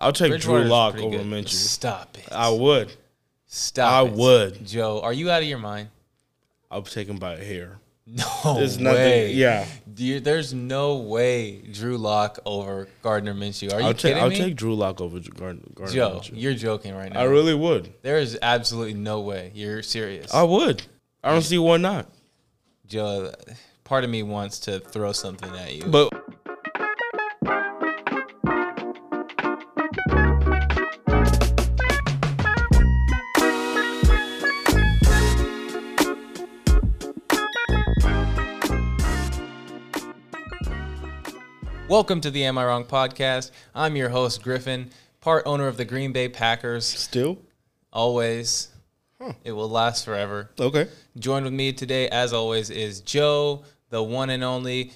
I'll take Drew Lock over good. Minshew. Stop it. I would. Stop. It. I it. would. Joe, are you out of your mind? I'll take him by a hair. No There's nothing. way. Yeah. Dude, there's no way Drew Lock over Gardner Minshew. Are you I'll take. kidding I'll me? take Drew Lock over Gardner. Gardner Joe, Minshew. you're joking right now. I really would. there is absolutely no way. You're serious. I would. I don't see why not. Joe, part of me wants to throw something at you. But Welcome to the Am I Wrong podcast. I'm your host, Griffin, part owner of the Green Bay Packers. still Always. It will last forever. okay. Joined with me today, as always, is Joe, the one and only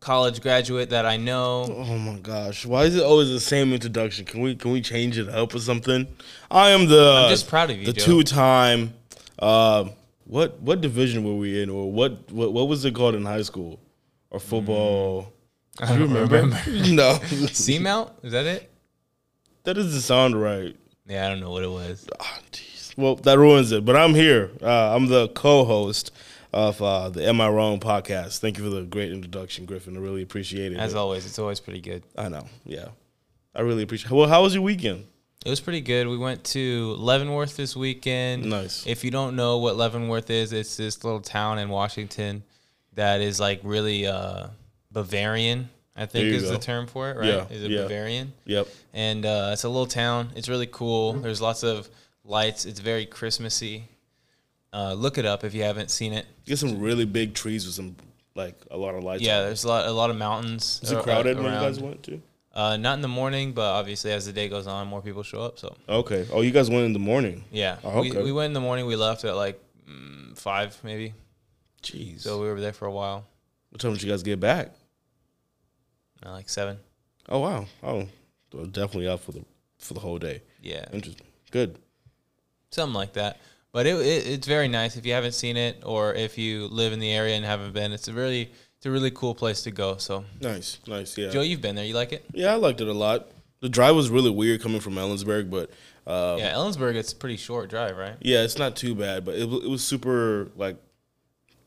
college graduate that I know. Oh my gosh, why is it always the same introduction? Can we can we change it up or something? I am the I'm just proud of you, the Joe. two time. Uh, what what division were we in, or what what what was it called in high school or football? I Do you don't remember? no, Seamount? Is that it? that doesn't sound right. Yeah, I don't know what it was. Jeez. Well, that ruins it. But I'm here. Uh, I'm the co-host of uh, the Am I Wrong podcast. Thank you for the great introduction, Griffin. I really appreciate it. As always, it's always pretty good. I know. Yeah, I really appreciate. Well, how was your weekend? It was pretty good. We went to Leavenworth this weekend. Nice. If you don't know what Leavenworth is, it's this little town in Washington that is like really uh, Bavarian. I think you is the term for it, right? Yeah, Is it yeah. Bavarian? Yep. And uh, it's a little town. It's really cool. There's lots of lights. It's very Christmassy. Uh, look it up if you haven't seen it. Get some really big trees with some like a lot of lights. Yeah, there's a lot, a lot of mountains. Is it crowded when you guys went to? Uh, not in the morning, but obviously as the day goes on, more people show up. So Okay. Oh, you guys went in the morning. yeah, Oh, we, we went in the morning. We left at like mm, five maybe. Jeez. So we were there for a while, what time did you guys get back? Uh, like seven. Oh wow. Oh, definitely out for the for the whole day. Yeah, Interesting. Good. something like that. But it, it it's very nice if you haven't seen it or if you live in the area and haven't been. It's a really it's a really cool place to go. So Nice. Nice. Yeah. Joe, you've been there. You like it? Yeah, I liked it a lot. The drive was really weird coming from Ellensburg, but uh, Yeah, Ellensburg. It's a pretty short drive, right? Yeah, it's not too bad, but it, it was super like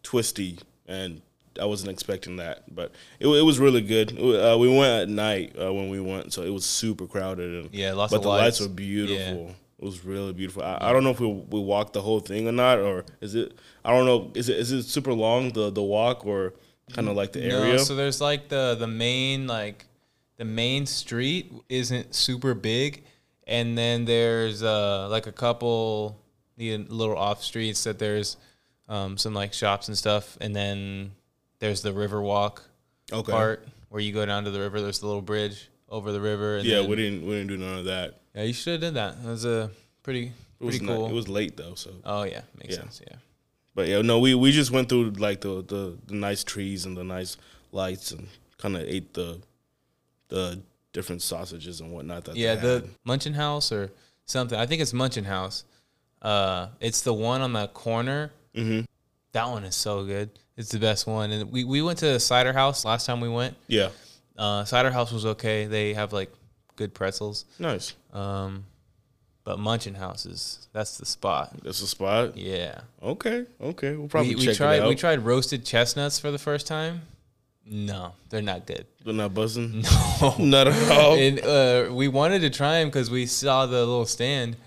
twisty, and I wasn't expecting that. But it, it was really good. Uh, we went at night uh, when we went, so it was super crowded. And, Yeah, lots but the lights. lights were beautiful. It was really beautiful. I, I don't know if we we walked the whole thing or not, or is it? I don't know. Is it is it super long the the walk or kind of like the area? No, so there's like the the main like the main street isn't super big, and then there's uh like a couple the little off streets that there's um some like shops and stuff, and then there's the river walk okay. part where you go down to the river. There's the little bridge over the river. And Yeah, then- we didn't we didn't do none of that. yeah, you should have done that. It was a pretty It was pretty not, cool. it was late though, so. oh yeah, makes Yeah. sense. Yeah. But yeah, no, we, we just went through like the, the, the nice trees and the nice lights and kind of ate the the different sausages and whatnot. That Yeah, they the had. Munchin House or something. I think it's Munchin House. Uh, it's the one on the corner. Mhm. That one is so good. It's the best one. And we, we went to the Cider House last time we went. yeah, Uh, Cider House was okay. They have like good pretzels. nice. Um, but Munchin House is that's the spot. That's the spot. Yeah. Okay, okay, we'll probably We, we tried we tried roasted chestnuts for the first time. No, they're not good. They're not buzzing. No. Not at all. and uh, we wanted to try them because we saw the little stand,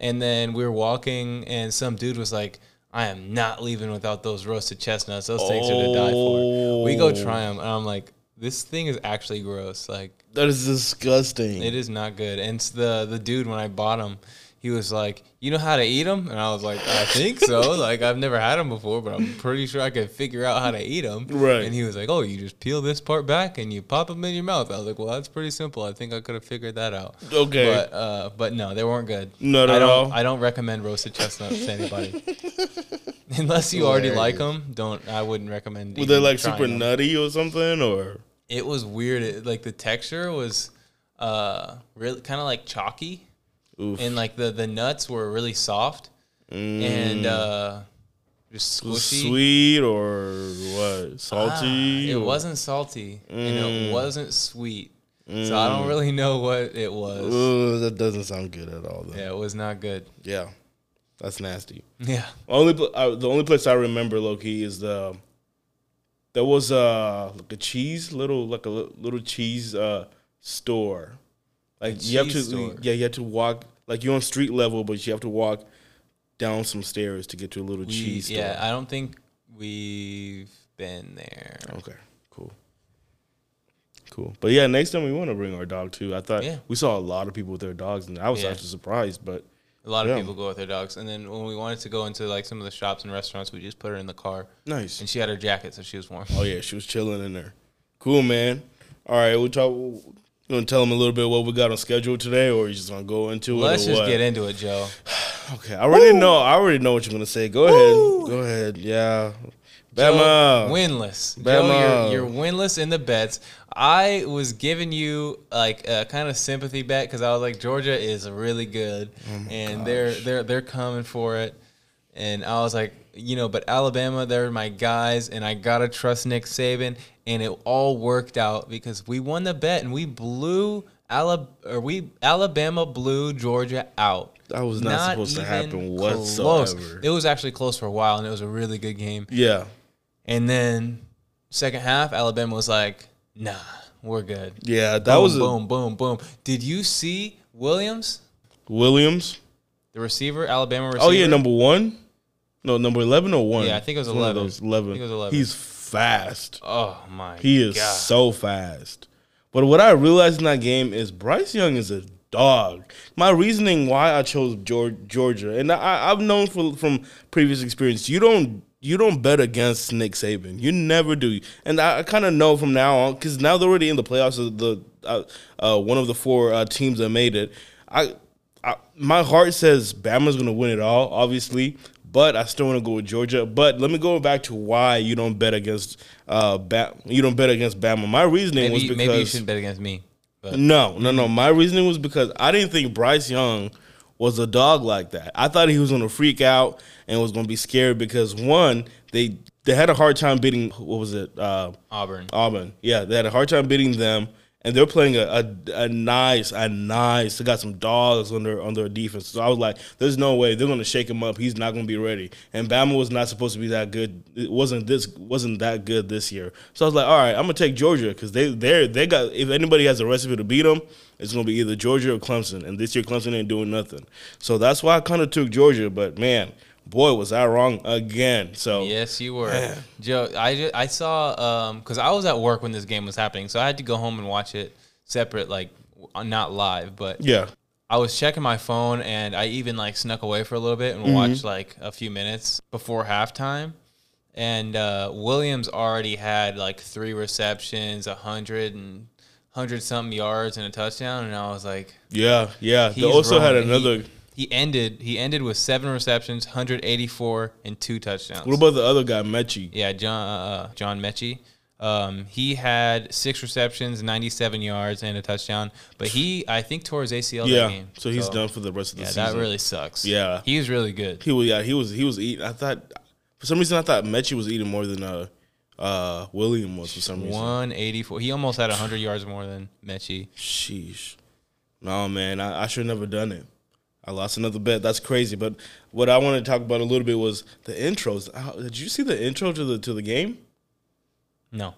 and then we were walking, and some dude was like, "I am not leaving without those roasted chestnuts. Those things are to die for." We go Oh. try them, and I'm like, "This thing is actually gross. Like, That is disgusting. it is not good." And it's the the dude when I bought them, he was like, "You know how to eat them?" And I was like, "I think so. like, I've never had them before, but I'm pretty sure I could figure out how to eat them." Right. And he was like, "Oh, you just peel this part back and you pop them in your mouth." I was like, "Well, that's pretty simple. I think I could have figured that out." Okay. But uh, but no, they weren't good. Not I at all? I don't recommend roasted chestnuts to anybody. Unless you already like them, don't. I wouldn't recommend. Were they like super them. nutty or something, or It was weird. It, like the texture was uh really kind of like chalky, Oof. and like the the nuts were really soft and uh just squishy. sweet or what? Ah, Salty? it or- wasn't salty and it Mm. wasn't sweet. So I don't really know what it was. Ugh, that doesn't sound good at all. Though. Yeah, it was not good. Yeah, that's nasty. Yeah. Only uh, the only place I remember low key is the there was uh like a cheese little like a little cheese uh store. Like you have to store? yeah you have to walk like you're on street level but you have to walk down some stairs to get to a little We, cheese store. yeah, I don't think we've been there. Okay, cool. Cool. But yeah, next time we want to bring our dog too. I thought Yeah. we saw a lot of people with their dogs and I was Yeah. actually surprised, but A lot of Yeah. people go with their dogs. And then when we wanted to go into like some of the shops and restaurants, we just put her in the car. nice. And she had her jacket, so she was warm. Oh yeah, she was chilling in there. Cool, man. All right, we'll talk. You want to tell them a little bit what we got on schedule today, or you just gonna go into it? Let's it? or just what? get into it, Joe. Okay, I already know. I already know what you're gonna say. Go ahead. Go ahead. Yeah. Bama. Joe, winless. Joe, Bama. you're, you're winless in the bets. I was giving you like a kind of sympathy bet because I was like Georgia is really good Oh and they're they're they're coming for it, and I was like you know but Alabama they're my guys and I gotta trust Nick Saban and it all worked out because we won the bet and we blew Alabama or we Alabama blew Georgia out. That was not supposed to happen close. whatsoever. It was actually close for a while and it was a really good game. Yeah. And then second half, Alabama was like, "Nah, we're good." Yeah. That boom, was a, boom, boom, boom. Did you see Williams, Williams. the receiver, Alabama receiver? Oh yeah, number one. No, number eleven or one. Yeah, I think it was It's one of 11. those Eleven. I think it was 11. He's fast. Oh my! He is God. so fast. But what I realized in that game is Bryce Young is a dog. My reasoning why I chose Geor- Georgia, and I, I've known for, from previous experience, you don't you don't bet against Nick Saban. You never do. And I, I kind of know from now on because now they're already in the playoffs. Of the uh, uh, one of the four uh, teams that made it. I, I my heart says Bama's going to win it all, obviously. But I still want to go with Georgia. But let me go back to why you don't bet against uh, ba- you don't bet against Bama. My reasoning was because maybe you shouldn't bet against me. But no, no, no. My reasoning was because I didn't think Bryce Young was a dog like that. I thought he was going to freak out and was going to be scared because one, they they had a hard time beating what was it, uh, Auburn. Auburn. Yeah, they had a hard time beating them, and they're playing a, a, a nice, a nice. They got some dogs on their on their defense. So I was like, "There's no way they're going to shake him up. He's not going to be ready." And Bama was not supposed to be that good. It wasn't this wasn't that good this year. So I was like, "All right, I'm gonna take Georgia because they they they got if anybody has a recipe to beat them." It's gonna be either Georgia or Clemson, and this year Clemson ain't doing nothing. So that's why I kind of took Georgia. But man, boy, was I wrong again. So Yes, you were, Joe. I I saw um because I was at work when this game was happening, so I had to go home and watch it separate, like not live, but yeah, I was checking my phone and I even like snuck away for a little bit and Mm-hmm. watched like a few minutes before halftime. And uh, Williams already had like three receptions, a hundred and hundred something yards and a touchdown, and I was like, yeah, yeah. They also had rolling. He- another. He, ended. He ended with seven receptions, 184, and two touchdowns. What about the other guy, Metchie? Yeah, John uh, John Metchie. Um, he had six receptions, 97 yards, and a touchdown. But he, I think, tore his ACL Yeah, that game. so he's done for the rest of the Yeah, season. that really sucks. Yeah. he was really good. He was yeah he was he was eating. I thought for some reason I thought Metchie was eating more than uh uh William was for some reason. 184. He almost had 100 yards more than Metchie. Sheesh. No man, I, I should have never done it. I lost another bet. That's crazy. But what I wanted to talk about a little bit was the intros. How, did you see the intro to the to the game? No.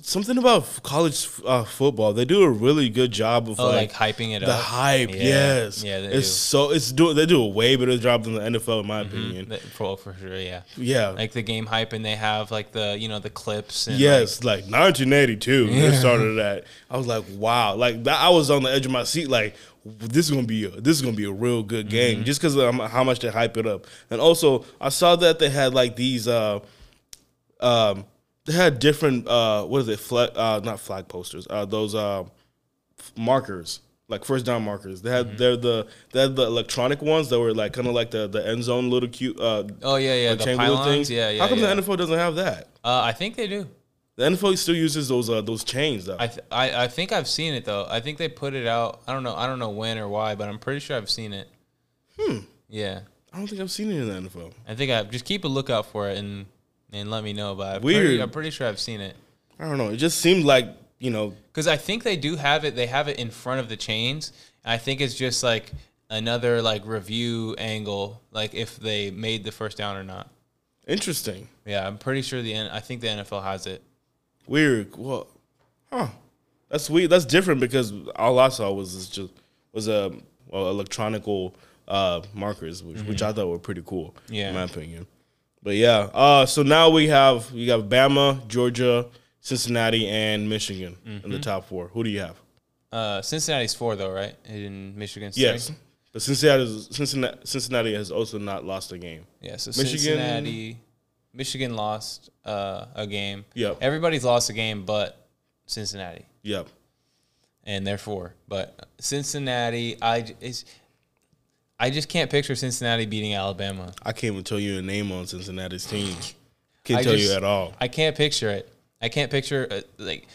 Something about college uh, football. They do a really good job of Oh, like, like, hyping it the up. The hype. Yeah. Yes. Yeah, they it's do. so it's do they do a way better job than the NFL in my Mm-hmm. opinion. For, for sure, yeah. Yeah. Like the game hype, and they have like the you know the clips. And Yes, like 1982. They started that. I was like, wow, like that. I was on the edge of my seat, like this is gonna be a, this is gonna be a real good Mm-hmm. game, just because of how much they hype it up. And also, I saw that they had like these, uh, um, they had different, uh, what is it, flag, uh, not flag posters, uh, those uh, markers. Like first down markers, they had Mm-hmm. they're the they had the electronic ones that were like kind of like the the end zone little cute uh Oh yeah, yeah. The pylons. things. Yeah, yeah. How come yeah. the NFL doesn't have that? Uh, I think they do. The NFL still uses those uh, those chains though. I, th- I I think I've seen it though. I think they put it out. I don't know. I don't know when or why, but I'm pretty sure I've seen it. Hmm. Yeah, I don't think I've seen it in the NFL. I think I just keep a lookout for it and and let me know. But I'm Weird. Pretty, I'm pretty sure I've seen it. I don't know. It just seemed like you know, Because I think they do have it. They have it in front of the chains. I think it's just like another like review angle, like if they made the first down or not. interesting, Yeah, I'm pretty sure the N- I think the NFL has it. Weird. Well, huh? That's weird. That's different because all I saw was just was a well, electronical uh, markers, which, which I thought were pretty cool. Yeah. in my opinion. But yeah, uh, so now we have you got Bama, Georgia, Cincinnati, and Michigan in the top four. Who do you have? Uh, Cincinnati's four though, right? In Michigan's three? Yes, but Cincinnati, Cincinnati, Cincinnati has also not lost a game. Yeah, so Michigan- Cincinnati, Michigan lost uh, a game. Yep. Everybody's lost a game, but Cincinnati, Yep. and therefore, but Cincinnati, I is, I just can't picture Cincinnati beating Alabama. I can't even tell you a name on Cincinnati's team. Can't I tell just- you at all. I can't picture it. I can't picture uh, like.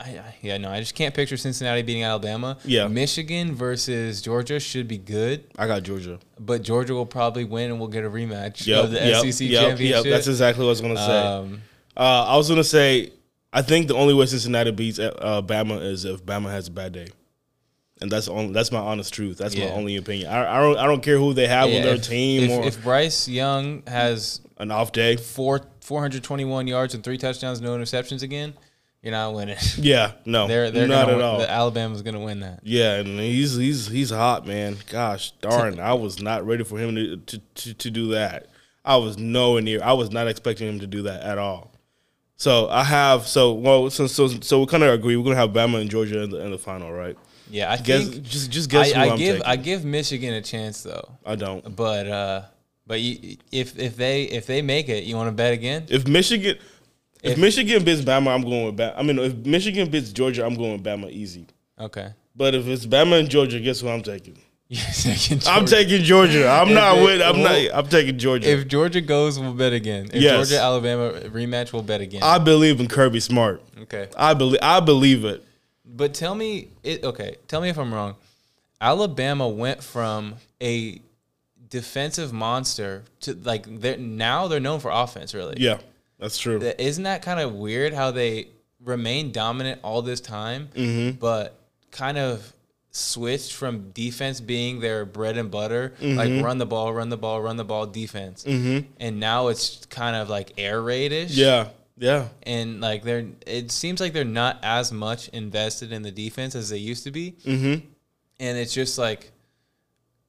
I, I, yeah, no, I just can't picture Cincinnati beating Alabama. Yeah. Michigan versus Georgia should be good, I got Georgia. but Georgia will probably win and we'll get a rematch Yep. of the yep, SEC yep, championship. Yep. That's exactly what I was gonna say. um, uh, I was gonna say I think the only way Cincinnati beats uh, Bama is if Bama has a bad day. And that's on, that's my honest truth. That's Yeah. my only opinion. I, I don't I don't care who they have yeah, on their if- team if, or if Bryce Young has an off day. four 421 yards and three touchdowns, no interceptions again, you're not winning. Yeah, no, they're they're not gonna at win, all. The Alabama's gonna win that. Yeah, and he's he's he's hot, man. Gosh darn, I was not ready for him to to, to, to do that. I was nowhere near. I was not expecting him to do that at all. So I have so well so so so we kind of agree. We're gonna have Bama and Georgia in the in the final, right? Yeah, I Guess think just just guess I, who I am give taking. I give Michigan a chance though, I don't. but uh, but you, if if they if they make it, you want to bet again? If Michigan, if, If- Michigan beats Bama, I'm going with Bama. I mean, if Michigan beats Georgia, I'm going with Bama easy. Okay. But if it's Bama and Georgia, guess who I'm taking? Taking I'm taking Georgia. I'm If not it- with. I'm not. I'm taking Georgia. If Georgia goes, we'll bet again. If Yes. Georgia Alabama rematch, we'll bet again. I believe in Kirby Smart. okay. I believe. I believe it. But tell me it okay, tell me if I'm wrong. Alabama went from a defensive monster to like they're now they're known for offense really. Yeah, that's true. Isn't that kind of weird how they remain dominant all this time, Mm-hmm. but kind of switched from defense being their bread and butter, Mm-hmm. like run the ball, run the ball, run the ball defense. And now it's kind of like air raidish. Yeah, yeah, And like they're, it seems like they're not as much invested in the defense as they used to be. Mm-hmm. And it's just like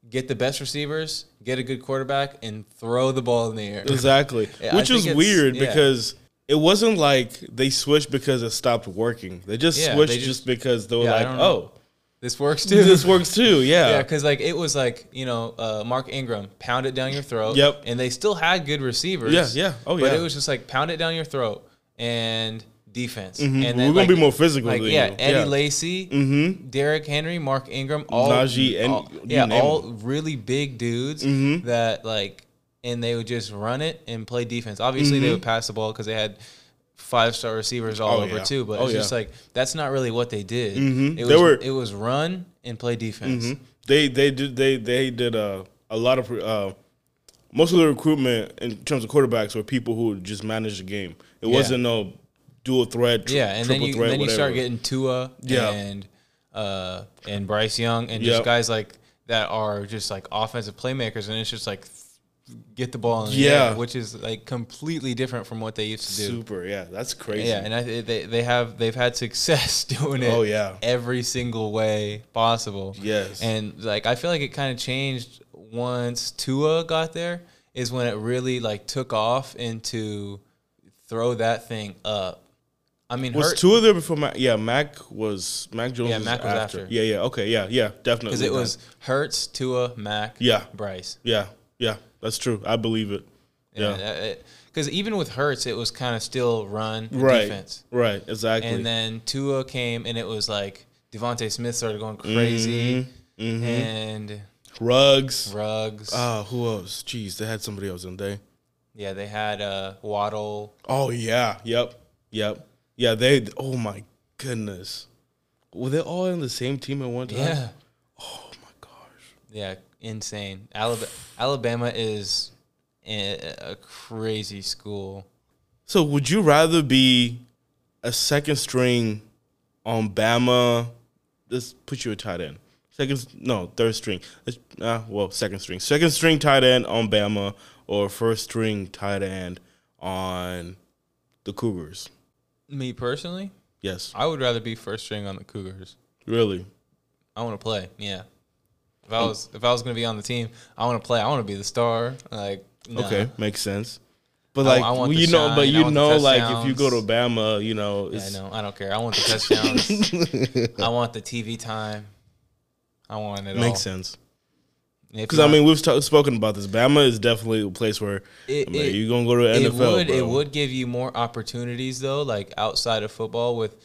get the best receivers, get a good quarterback, and throw the ball in the air. exactly. Yeah, I Which was it's- weird yeah. because it wasn't like they switched because it stopped working. They just Yeah, switched they just, just- because they were like, "Oh, This works too. this works too." Yeah, Yeah, because like it was like you know uh, Mark Ingram pound it down your throat. Yep. And they still had good receivers. Yeah, yeah. Oh, yeah. But it was just like pound it down your throat and defense. Mhm. And We're gonna like, be more physical Like yeah, you. Eddie Yeah. Lacy, Mhm. Derrick Henry, Mark Ingram, all Najee, and all- yeah, all 'em. really big dudes Mhm. that like, and they would just run it and play defense. Obviously, they would pass the ball because they had. Five star receivers all Mm-hmm. Oh, over yeah. too, but Oh, it's just yeah. like that's not really what they did. Mhm. It They was were- it was run and play defense. Mhm. They they did they they did uh, a lot of uh, most of the recruitment in terms of quarterbacks were people who just managed the game. It Yeah. wasn't no dual threat. tri- Yeah, and then you threat, then you start getting Tua Yeah. and uh and Bryce Young and just Yep. guys like that are just like offensive playmakers, and it's just like get the ball in the Yeah. air, which is like completely different from what they used to do. super. Yeah, that's crazy. Yeah, and I, they they have they've had success doing it. Oh, yeah. every single way possible. Yes. and like I feel like it kind of changed once Tua got there. Is when it really like took off into throw that thing up. I mean, was Tua there before Mac? Yeah, Mac was Mac Jones. Yeah, Mac was after. after. Yeah, yeah. Okay, yeah, yeah. Definitely. because it was Hurts, Tua, Mac, Yeah. Bryce. Yeah, yeah. That's true. I believe it. Yeah. Because even with Hurts, it was kind of still run right. defense, Right. Exactly. and then Tua came, and it was like DeVonta Smith started going crazy, Mhm. and Rugs. Ruggs. Ah, who else? Jeez, they had somebody else, didn't they? yeah, they had uh, Waddle. Oh yeah. Yep. Yep. Yeah. They. Oh my goodness. Were they all in the same team at one time? Yeah, Oh my gosh. yeah, insane. Alabama, Alabama is a, a crazy school. So would you rather be a second string on Bama. Let's put you a tight end. Second, no, third string. Uh, well, second string. Second string tight end on Bama or first string tight end on the Cougars. Me personally, Yes, I would rather be first string on the Cougars. really. I want to play. Yeah. If I was if I was gonna be on the team, I want to play. I want to be the star. Like nah. Okay, makes sense. But I- like I the you know, but you know, like if you go to. Bama, you know, Yeah, I know. I don't care. I want the touchdowns. I want the TV time. I want it all. makes sense. Because I mean, we've t- spoken about this. Bama is definitely a place where It- I mean, it- you're gonna go to the it NFL. would bro. it would give you more opportunities though, like outside of football with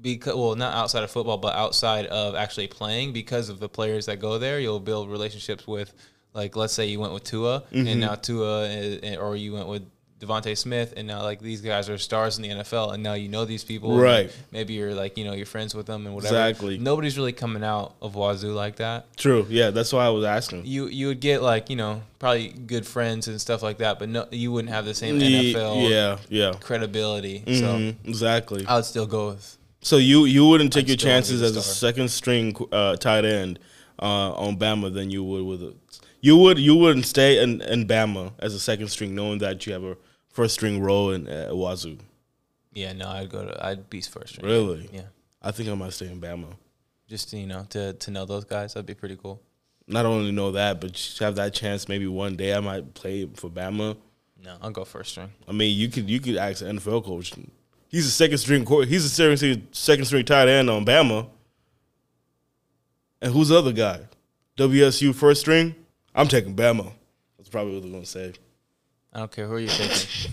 because well not outside of football but outside of actually playing because of the players that go there you'll build relationships with like let's say you went with Tua Mm-hmm. and now Tua is- or you went with DeVonta Smith and now like these guys are stars in the NFL and now you know these people Right. maybe you're like you know you're friends with them and whatever Exactly. nobody's really coming out of Wazoo like that True. Yeah, that's why I was asking. you you would get like you know probably good friends and stuff like that, but no, you wouldn't have the same NFL Yeah, yeah. credibility. So Mhm, exactly. I would still go with So you you wouldn't take I'd your still wanna be chances as a second string uh, tight end uh, on Bama than you would with a, you would you wouldn't stay in, in Bama as a second string knowing that you have a first string role in uh, Wazoo. yeah. No, I'd go to I'd be first string. Really? Yeah, I think I might stay in Bama. just you know to to know those guys, that'd be pretty cool. Not only know that, but just have that chance. Maybe one day I might play for Bama. No, I'll go first string. I mean, you could you could ask an NFL coach. He's a second string. court- He's a second string, second string tight end on Bama. And who's the other guy? WSU first string. I'm taking Bama. That's probably what they're gonna say. I don't care who you're taking.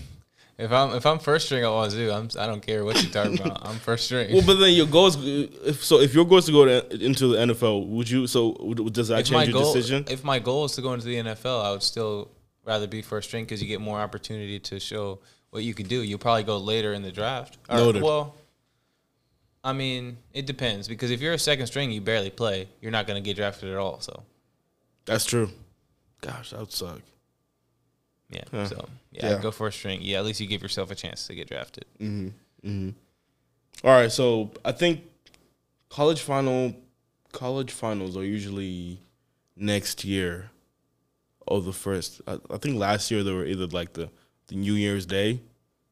if I'm if I'm first string at Wazoo, I'm I don't care what you're talking about. I'm first string. Well, but then your goals. If so, if your goal is to go to, into the NFL, would you? So would- does that if change your goal decision? if my goal is to go into the NFL, I would still rather be first string because you get more opportunity to show what you can do. You'll probably go later in the draft. Or, Noted. well, I mean, it depends because if you're a second string, you barely play. You're not going to get drafted at all. So That's true. Gosh, that would suck. Yeah, Huh. so yeah, Yeah. Go first string. Yeah, at least you give yourself a chance to get drafted. All right, so I think college final, college finals are usually next year. Oh, the first. I, I think last year they were either like the, the New Year's Day,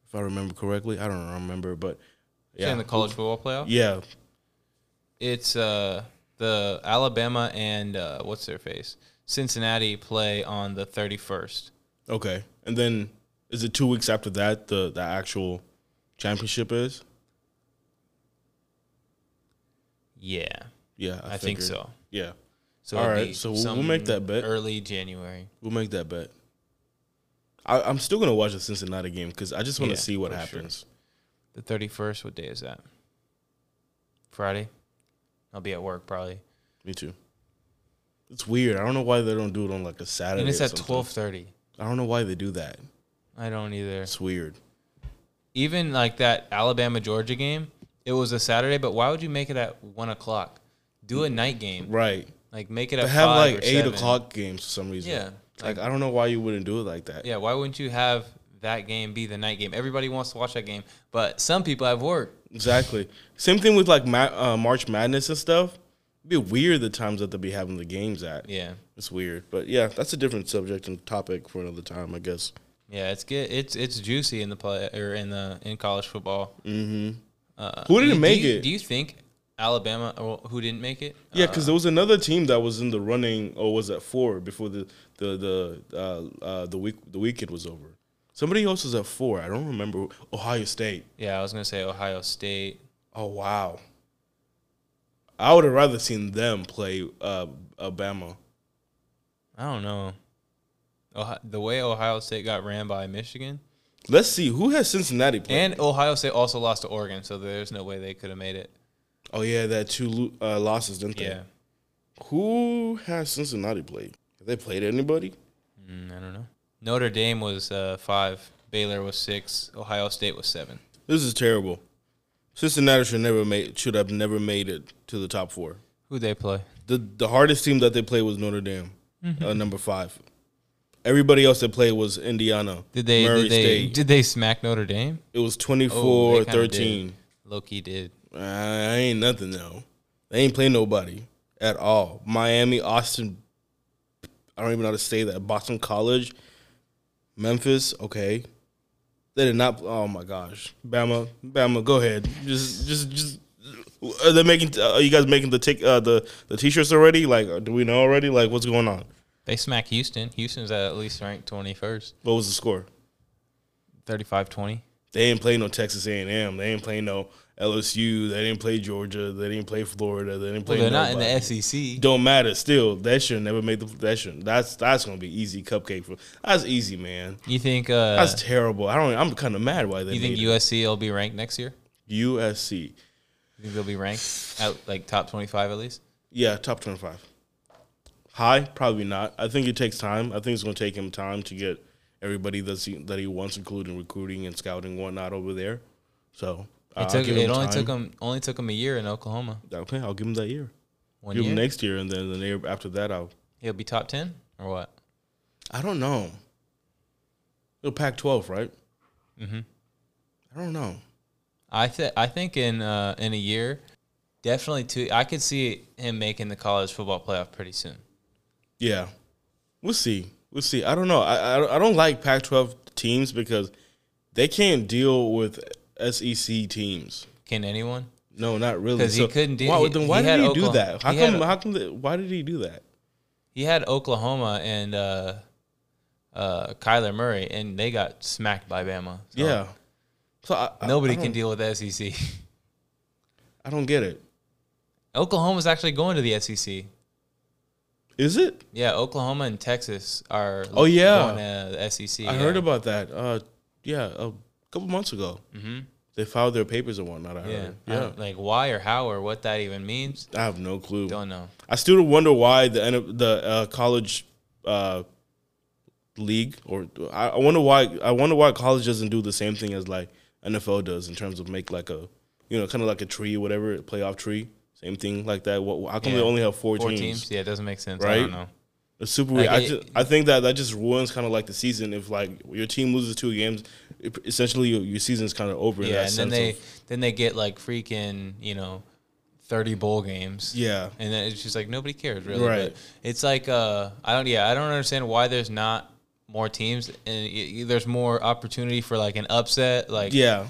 if I remember correctly. I don't remember, but Yeah. In the college football playoff, yeah, it's uh the Alabama and uh, what's their face Cincinnati play on the 31st. Okay, and then is it two weeks after that the the actual championship is? Yeah. Yeah, I, I think so. Yeah. So all right, so we'll, make that bet. Early January, we'll make that bet. I, am still gonna watch the Cincinnati game because I just want to yeah, see what happens. Sure. The 31st, what day is that? Friday. I'll be at work probably. Me too. It's weird. I don't know why they don't do it on like a Saturday. And it's at 12:30. I don't know why they do that. I don't either. It's weird. Even like that Alabama Georgia game, it was a Saturday, but why would you make it at one o'clock? Do a night game. Right. Like make it They at have like or eight seven. o'clock games for some reason. Yeah. Like I don't know why you wouldn't do it like that. Yeah, why wouldn't you have that game be the night game? Everybody wants to watch that game, but some people have work. Exactly. Same thing with like Ma- uh, March Madness and stuff. It'd be weird the times that they'll be having the games at. Yeah. It's weird. But yeah, that's a different subject and topic for another time, I guess. Yeah, it's good. It's it's juicy in the play or in the in college football. Mm-hmm. Uh, Who didn't do make do you- it? Do you think Alabama or who didn't make it? Yeah, Uh, because there was another team that was in the running, or was at four before the the the uh, uh, the week the weekend was over. Somebody else was at four. I don't remember. Ohio State. yeah, I was gonna say Ohio State. Oh wow. I would have rather seen them play uh, Alabama. I don't know. Ohio, the way Ohio State got ran by Michigan, Let's see who has Cincinnati played. and Ohio State also lost to Oregon, so there's no way they could have made it. oh yeah, that two uh, losses, didn't they? Yeah, Who has Cincinnati played? Have they played anybody? mm, I don't know. Notre Dame was uh, five, Baylor was six, Ohio State was seven. This is terrible. Cincinnati should never made should have never made it to the top four. Who they play? The the hardest team that they played was Notre Dame, Mm-hmm. uh, number five. Everybody else that played was Indiana. Did they Murray did they State. did they smack Notre Dame? It was Oh, 24 kinda 13. Loki did. I ain't nothing though. They ain't play nobody at all. Miami, Austin. I don't even know how to say that. Boston College, Memphis. Okay, they did not. Oh my gosh, Bama, Bama. Go ahead. Just, just, just. Are they making? Are you guys making the take uh, the the t-shirts already? Like, do we know already? Like, what's going on? They smack Houston. Houston's at least ranked 21st. What was the score? 35-20. They ain't playing no Texas A and M. They ain't playing no LSU. They didn't play Georgia. They didn't play Florida. They didn't play. Well, they're not in the SEC. Don't matter. Still, that should never make the. That should. That's that's gonna be easy cupcake for. That's easy, man. You think uh That's terrible. I don't. I'm kind of mad why they. you think made it. USC will be ranked next year? USC? You think they'll be ranked at like top 25 at least? Yeah, top twenty-five. High, probably not. I think it takes time. I think it's gonna take him time to get everybody that's he, that he wants, including recruiting and scouting and whatnot over there. So It I'll took it only time. took him only took him a year in Oklahoma. Okay, I'll give him that year. One give year. him next year, and then the year after that, I'll. He'll be top 10 or what? I don't know. It'll pack twelve, right? Mhm. I don't know. I th- I think in uh, in a year, definitely two. I could see him making the college football playoff pretty soon. Yeah, we'll see. We'll see. I don't know. I I, I don't like Pac-12 teams because they can't deal with SEC teams. Can anyone? No, not really. 'Cause he couldn't do- Why, he- then why he did he do that? How he come? had- how come? The, why did he do that? He had Oklahoma and uh, uh, Kyler Murray, and they got smacked by Bama. So yeah. So I, I- nobody I can deal with the SEC. I don't get it. Oklahoma's actually going to the SEC. Is it? Yeah, Oklahoma and Texas are. Oh, yeah. going to the SEC. I yeah. heard about that. Uh, yeah, a couple months ago. Mhm. They filed their papers and whatnot. I Yeah, heard. I Yeah. like why or how or what that even means. I have no clue. Don't know. I still wonder why the the uh, college uh, league or I I wonder why I wonder why college doesn't do the same thing as like NFL does in terms of make like a you know kind of like a tree or whatever a playoff tree same thing like that. What how come Yeah. they only have four, Four teams? teams. Yeah, it doesn't make sense. I Right? don't know. It's super Like, weird. I, it- just, I think that that just ruins kind of like the season if like your team loses two games, it, essentially your, your season's kind of over. Yeah, and then they of- then they get like freaking you know, thirty bowl games. yeah and then it's just like nobody cares really. Right. But it's like uh, I don't. Yeah, I don't understand why there's not more teams and y- there's more opportunity for like an upset. Like yeah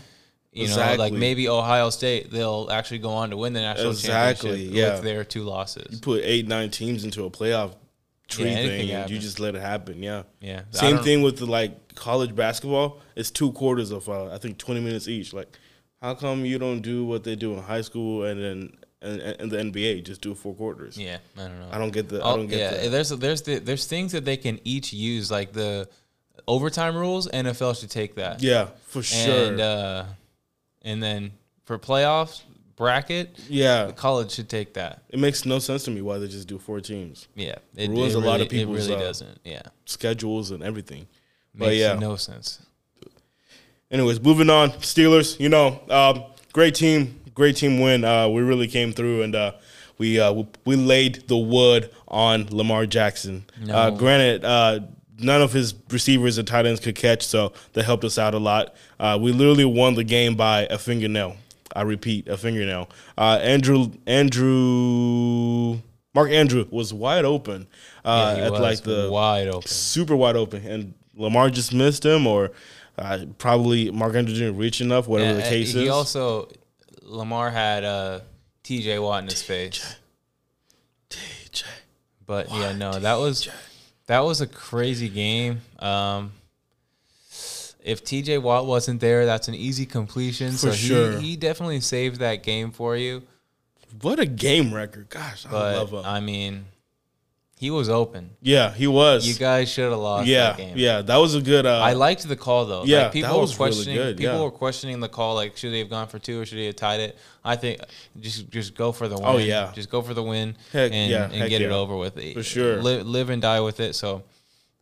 you know, like maybe Ohio State they'll actually go on to win the national Exactly, championship yeah. with their two losses. You put eight nine teams into a playoff tree Yeah, thing and you just let it happen. Yeah. Yeah, Same thing with the like college basketball. It's two quarters of uh, I think twenty minutes each. Like, how come you don't do what they do in high school and then and, and the NBA just do four quarters? Yeah, I don't know. I don't get the. I Oh, don't get yeah, the. there's there's the, there's things that they can each use like the overtime rules. NFL should take that. Yeah, for sure. And uh, and then for playoffs bracket, yeah, college should take that. it makes no sense to me why they just do four teams, Yeah, it Ruins it a lot of people's, It really uh, doesn't. Yeah, schedules and everything. makes But yeah. no sense. Anyways, moving on. Steelers, you know, um, great team, great team win. Uh, we really came through and uh, we, uh, we we laid the wood on Lamar Jackson. Uh, No. granted, uh, none of his receivers and tight ends could catch, so that helped us out a lot. Uh, we literally won the game by a fingernail. I repeat, a fingernail. Uh, Andrew Andrew Mark Andrew was wide open uh, Yeah, he at was like the wide open. super wide open, and Lamar just missed him, or uh, probably Mark Andrew didn't reach enough, whatever Yeah, the case he is. He also Lamar had uh, T.J. Watt in his face, TJ. but yeah, no, that was that was a crazy game. Um, if T.J. Watt wasn't there, that's an easy completion. For so sure. he, he definitely saved that game for you. What a game record! Gosh, I love him. I mean, he was open. yeah, he was. You guys should have lost yeah, that game. yeah, that was a good. Uh, I liked the call though. Yeah, like, people that were was really questioning. good, People yeah. were questioning the call. Like, should they have gone for two or should they have tied it? I think just just go for the win. Oh, yeah. just go for the win Heck, and, yeah, and get it over with. It. For sure. live, live and die with it. So,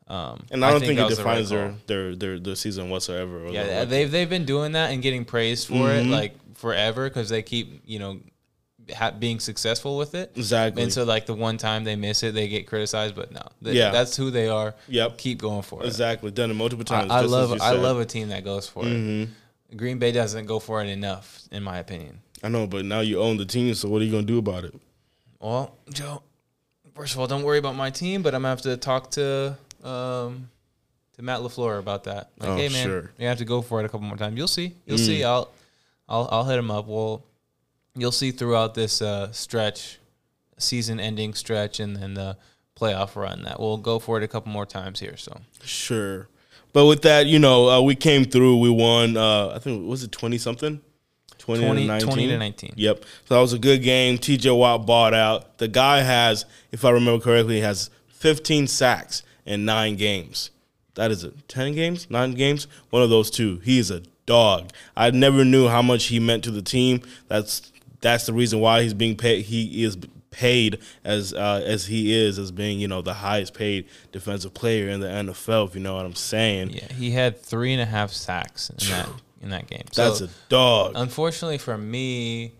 um, and I don't think, that it was the right defines their, their their their season whatsoever. Yeah, their they've they've been doing that and getting praised for it Mhm. like forever because they keep you know ha- being successful with it. Exactly. And so like the one time they miss it, they get criticized. But no, th- Yeah. that's who they are. Yep. Keep going for it. exactly done it multiple times. I as love I love a team that goes for Mhm. it. Green Bay doesn't go for it enough, in my opinion. I know, but now you own the team, so what are you gonna do about it? Well, Joe, first of all, don't worry about my team, but I'm gonna have to talk to um to Matt Lafleur about that. Like, Oh, hey man, sure. you have to go for it a couple more times. You'll see. You'll see. I'll I'll I'll hit him up. Well, you'll see throughout this uh, stretch, season-ending stretch, and then the playoff run that we'll go for it a couple more times here. So Sure. But with that, you know, uh, we came through. We won. Uh, I think was it twenty something. 20, 20, to 19? 20 to 19. Yep. So that was a good game. TJ Watt bought out. The guy has, if I remember correctly, has 15 sacks in nine games. That is it. 10 games? Nine games? One of those two. He is a dog. I never knew how much he meant to the team. That's that's the reason why he's being paid. He is paid as uh, as he is as being you know the highest paid defensive player in the NFL. If you know what I'm saying. yeah, he had three and a half sacks in that in that game. That's a dog. unfortunately for me,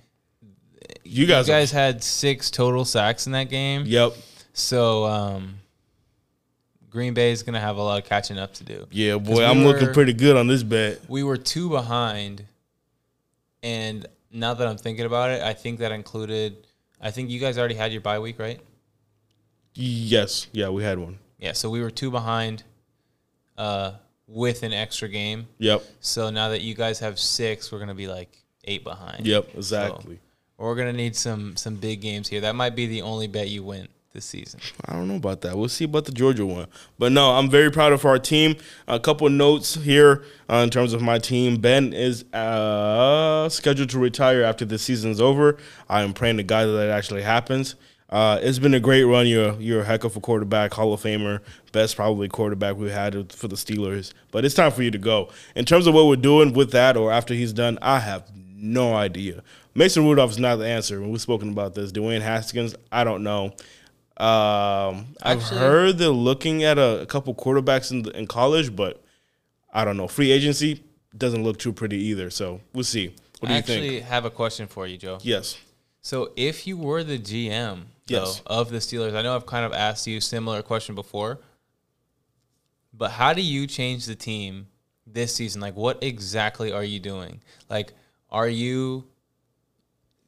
you guys. you guys had six total sacks in that game. yep. So um, Green Bay is gonna have a lot of catching up to do. Yeah, boy, we I'm looking pretty good on this bet. We were two behind, and now that I'm thinking about it, I think that included. I think you guys already had your bye week, right? Yes. Yeah, we had one. Yeah. So we were two behind, uh, with an extra game. Yep. So now that you guys have six, we're gonna be like eight behind. Yep. Exactly. We're gonna need some some big games here. That might be the only bet you win this season. I don't know about that. We'll see about the Georgia one. But no, I'm very proud of our team. A couple notes here uh, in terms of my team. Ben is uh, scheduled to retire after the season's over. I am praying to God that that actually happens. Uh, it's been a great run. You're you're a heck of a quarterback, Hall of Famer, best probably quarterback we had for the Steelers. But it's time for you to go. In terms of what we're doing with that, or after he's done, I have no idea. Mason Rudolph is not the answer. We've spoken about this. Dwayne Haskins, I don't know. Um, I've Actually- heard they're looking at a, a couple quarterbacks in, the, in college, but I don't know. Free agency doesn't look too pretty either. So we'll see. What do I you actually think? have a question for you, Joe. Yes. So if you were the GM though, Yes. of the Steelers, I know I've kind of asked you a similar question before, but how do you change the team this season? Like, what exactly are you doing? Like, are you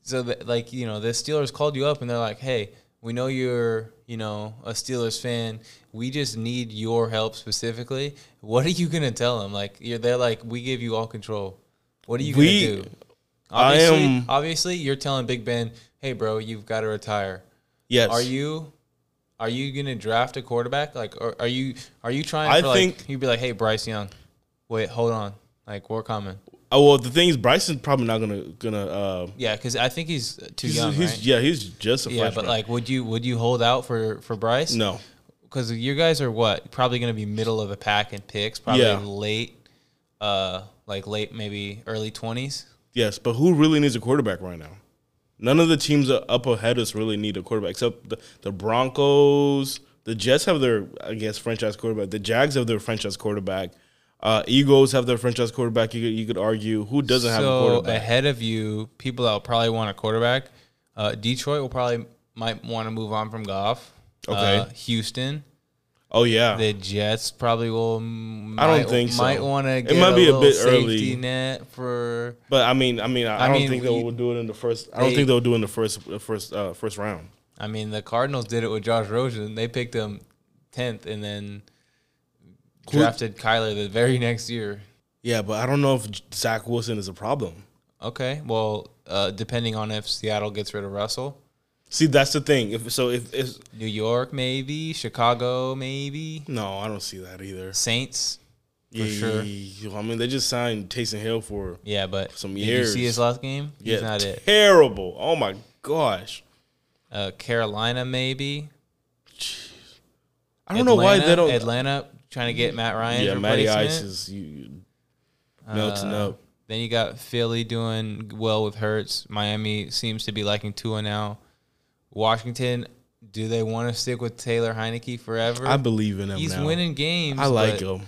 so that like you know the Steelers called you up and they're like, hey, we know you're you know a Steelers fan. We just need your help specifically. What are you gonna tell them? Like, you're they're like, we give you all control. What are you gonna We- do? I Obviously, am- obviously, you're telling Big Ben, "Hey, bro, you've got to retire." Yes. Are you, are you gonna draft a quarterback? Like, or are you, are you trying? I for think- like, you'd be like, "Hey, Bryce Young, wait, hold on, like, we're coming." Oh well, the thing is, Bryson's probably not gonna gonna. Uh, Yeah, because I think he's too he's, young, he's right? yeah, he's just a Yeah, but like, would you would you hold out for for Bryce? no. because you guys are what probably gonna be middle of the pack in picks, probably Yeah. late, uh, like late maybe early twenties. Yes, but who really needs a quarterback right now? None of the teams up ahead of us really need a quarterback, except the, the Broncos. The Jets have their, I guess, franchise quarterback. The Jags have their franchise quarterback. Uh, Eagles have their franchise quarterback. You could, you could argue who doesn't have a so quarterback. ahead of you, people that will probably want a quarterback. Uh, Detroit will probably might want to move on from Goff. Okay. Uh, Houston, oh yeah, the Jets probably will. I don't think so. Might want to It get might be a little bit safety early. net for. but I mean, I mean, I, I don't mean, think they you- will do it in the first. I don't they- think they'll do it in the first, first, uh, first round. I mean, the Cardinals did it with Josh Rosen. They picked him tenth, and then drafted Kyler the very next year. Yeah, but I don't know if Zach Wilson is a problem. Okay, well, uh, depending on if Seattle gets rid of Russell, See, that's the thing. If so, if, if New York maybe, Chicago maybe, no, I don't see that either. Saints for Yeah, sure. I mean, they just signed Taysom Hill for Yeah, but Some did years. you see his last game? He's yeah, not it. terrible. Oh my gosh, Uh, Carolina maybe. I don't know why they don't. Atlanta trying to get Matt Ryan. yeah, Matty. Ice is you, melting Uh, up. Then you got Philly doing well with Hurts. Miami seems to be liking Tua now. Washington, do they want to stick with Taylor Heinicke forever? I believe in him. He's now. winning games. I like but, him.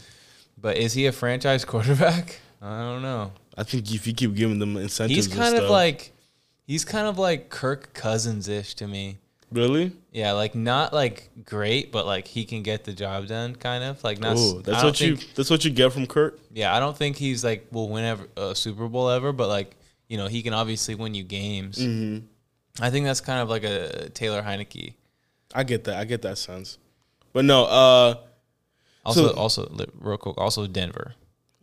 But is he a franchise quarterback? I don't know. I think if you keep giving them incentives, He's kind of like he's kind of like Kirk Cousins ish to me. Really. Yeah, like not like great, but like he can get the job done, kind of like not. Oh, I that's what you. That's what you get from Kurt. Yeah, I don't think he's like will win ever, a Super Bowl ever, but like you know, he can obviously win you games. Mm-hmm. I think that's kind of like a Taylor Heinicke. I get that. I get that sense. But no. Uh. Also, So- also real quick, also Denver.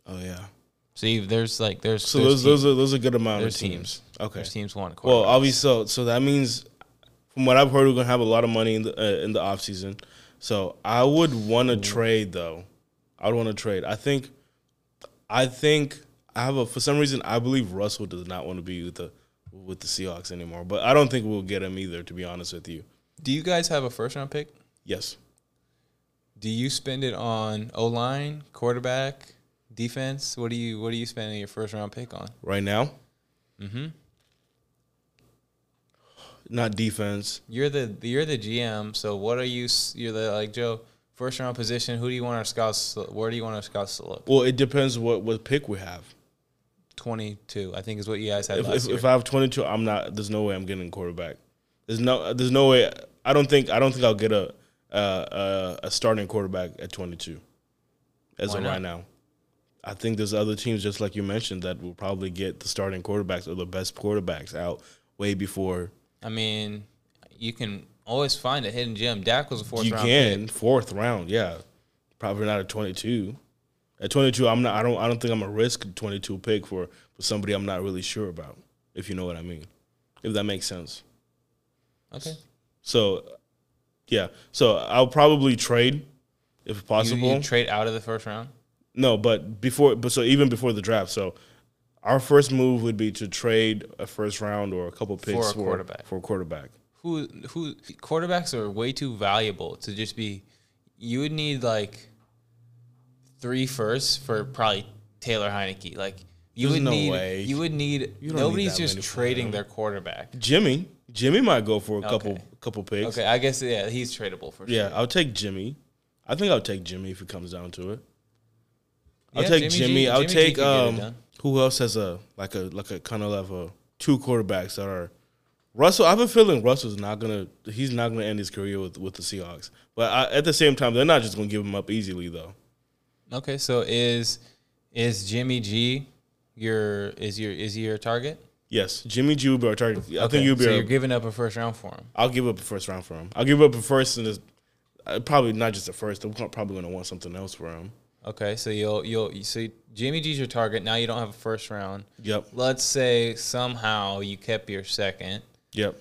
Oh yeah. See, there's like there's So there's those those are those are good amount of teams. Okay. There's teams want to Well, obviously, so so that means, from what I've heard, we're gonna have a lot of money in the uh, in the off season. So I would want to trade though. I would want to trade. I think, I think I have a for some reason I believe Russell does not want to be with the with the Seahawks anymore. But I don't think we'll get him either. To be honest with you, Do you guys have a first round pick? yes. Do you spend it on O line, quarterback, defense? What do you what are you spending your first round pick on? Right now, Mm-hmm. Not defense. You're the you're the GM. So what are you? You're the like Joe. First round position. Who do you want our scouts? to- Where do you want our scouts to look? Well, it depends what what pick we have. Twenty two. I think is what you guys had If, last if, year. if I have 22, I'm not. There's no way I'm getting a quarterback. There's no. There's no way. I don't think. I don't think I'll get a a, a, a starting quarterback at 22. As Why of not? right now, I think there's other teams just like you mentioned that will probably get the starting quarterbacks or the best quarterbacks out way before I mean, you can always find a hidden gem. Dak was a fourth you round can pick. fourth round. Yeah, probably not a 22. At 22, I'm not. I don't. I don't think I'm a risk 22 pick for for somebody I'm not really sure about. If you know what I mean. If that makes sense. Okay. So, yeah. So I'll probably trade if You, possible. you trade out of the first round. no, but before, but so even before the draft. So our first move would be to trade a first round or a couple picks for a quarterback. for a quarterback. Who who quarterbacks are way too valuable to just be. You would need like three firsts for probably Taylor Heinicke. Like you There's would no need. way. You would need. You don't need nobody's just trading their quarterback. Jimmy, Jimmy might go for a couple Okay. couple picks. Okay, I guess yeah, he's tradable for Yeah, sure. Yeah, I'll take Jimmy. I think I'll take Jimmy if it comes down to it. I'll Yeah, take Jimmy. G- I'll Jimmy take could get it um. Who else has a like a like a kind of level two quarterbacks that are Russell? I have a feeling Russell's not gonna. He's not gonna end his career with with the Seahawks. But I, at the same time, they're not just gonna give him up easily though. Okay, so is is Jimmy G your is your is he your target? Yes, Jimmy G will be our target. I Okay, think you'll be. so our- you're giving up a first round for him. I'll give up a first round for him. I'll give up a first and uh, probably not just a first. I'm probably gonna want something else for him. Okay, so you'll you'll so Jimmy G's your target. Now you don't have a first round. Yep. Let's say somehow you kept your second. Yep.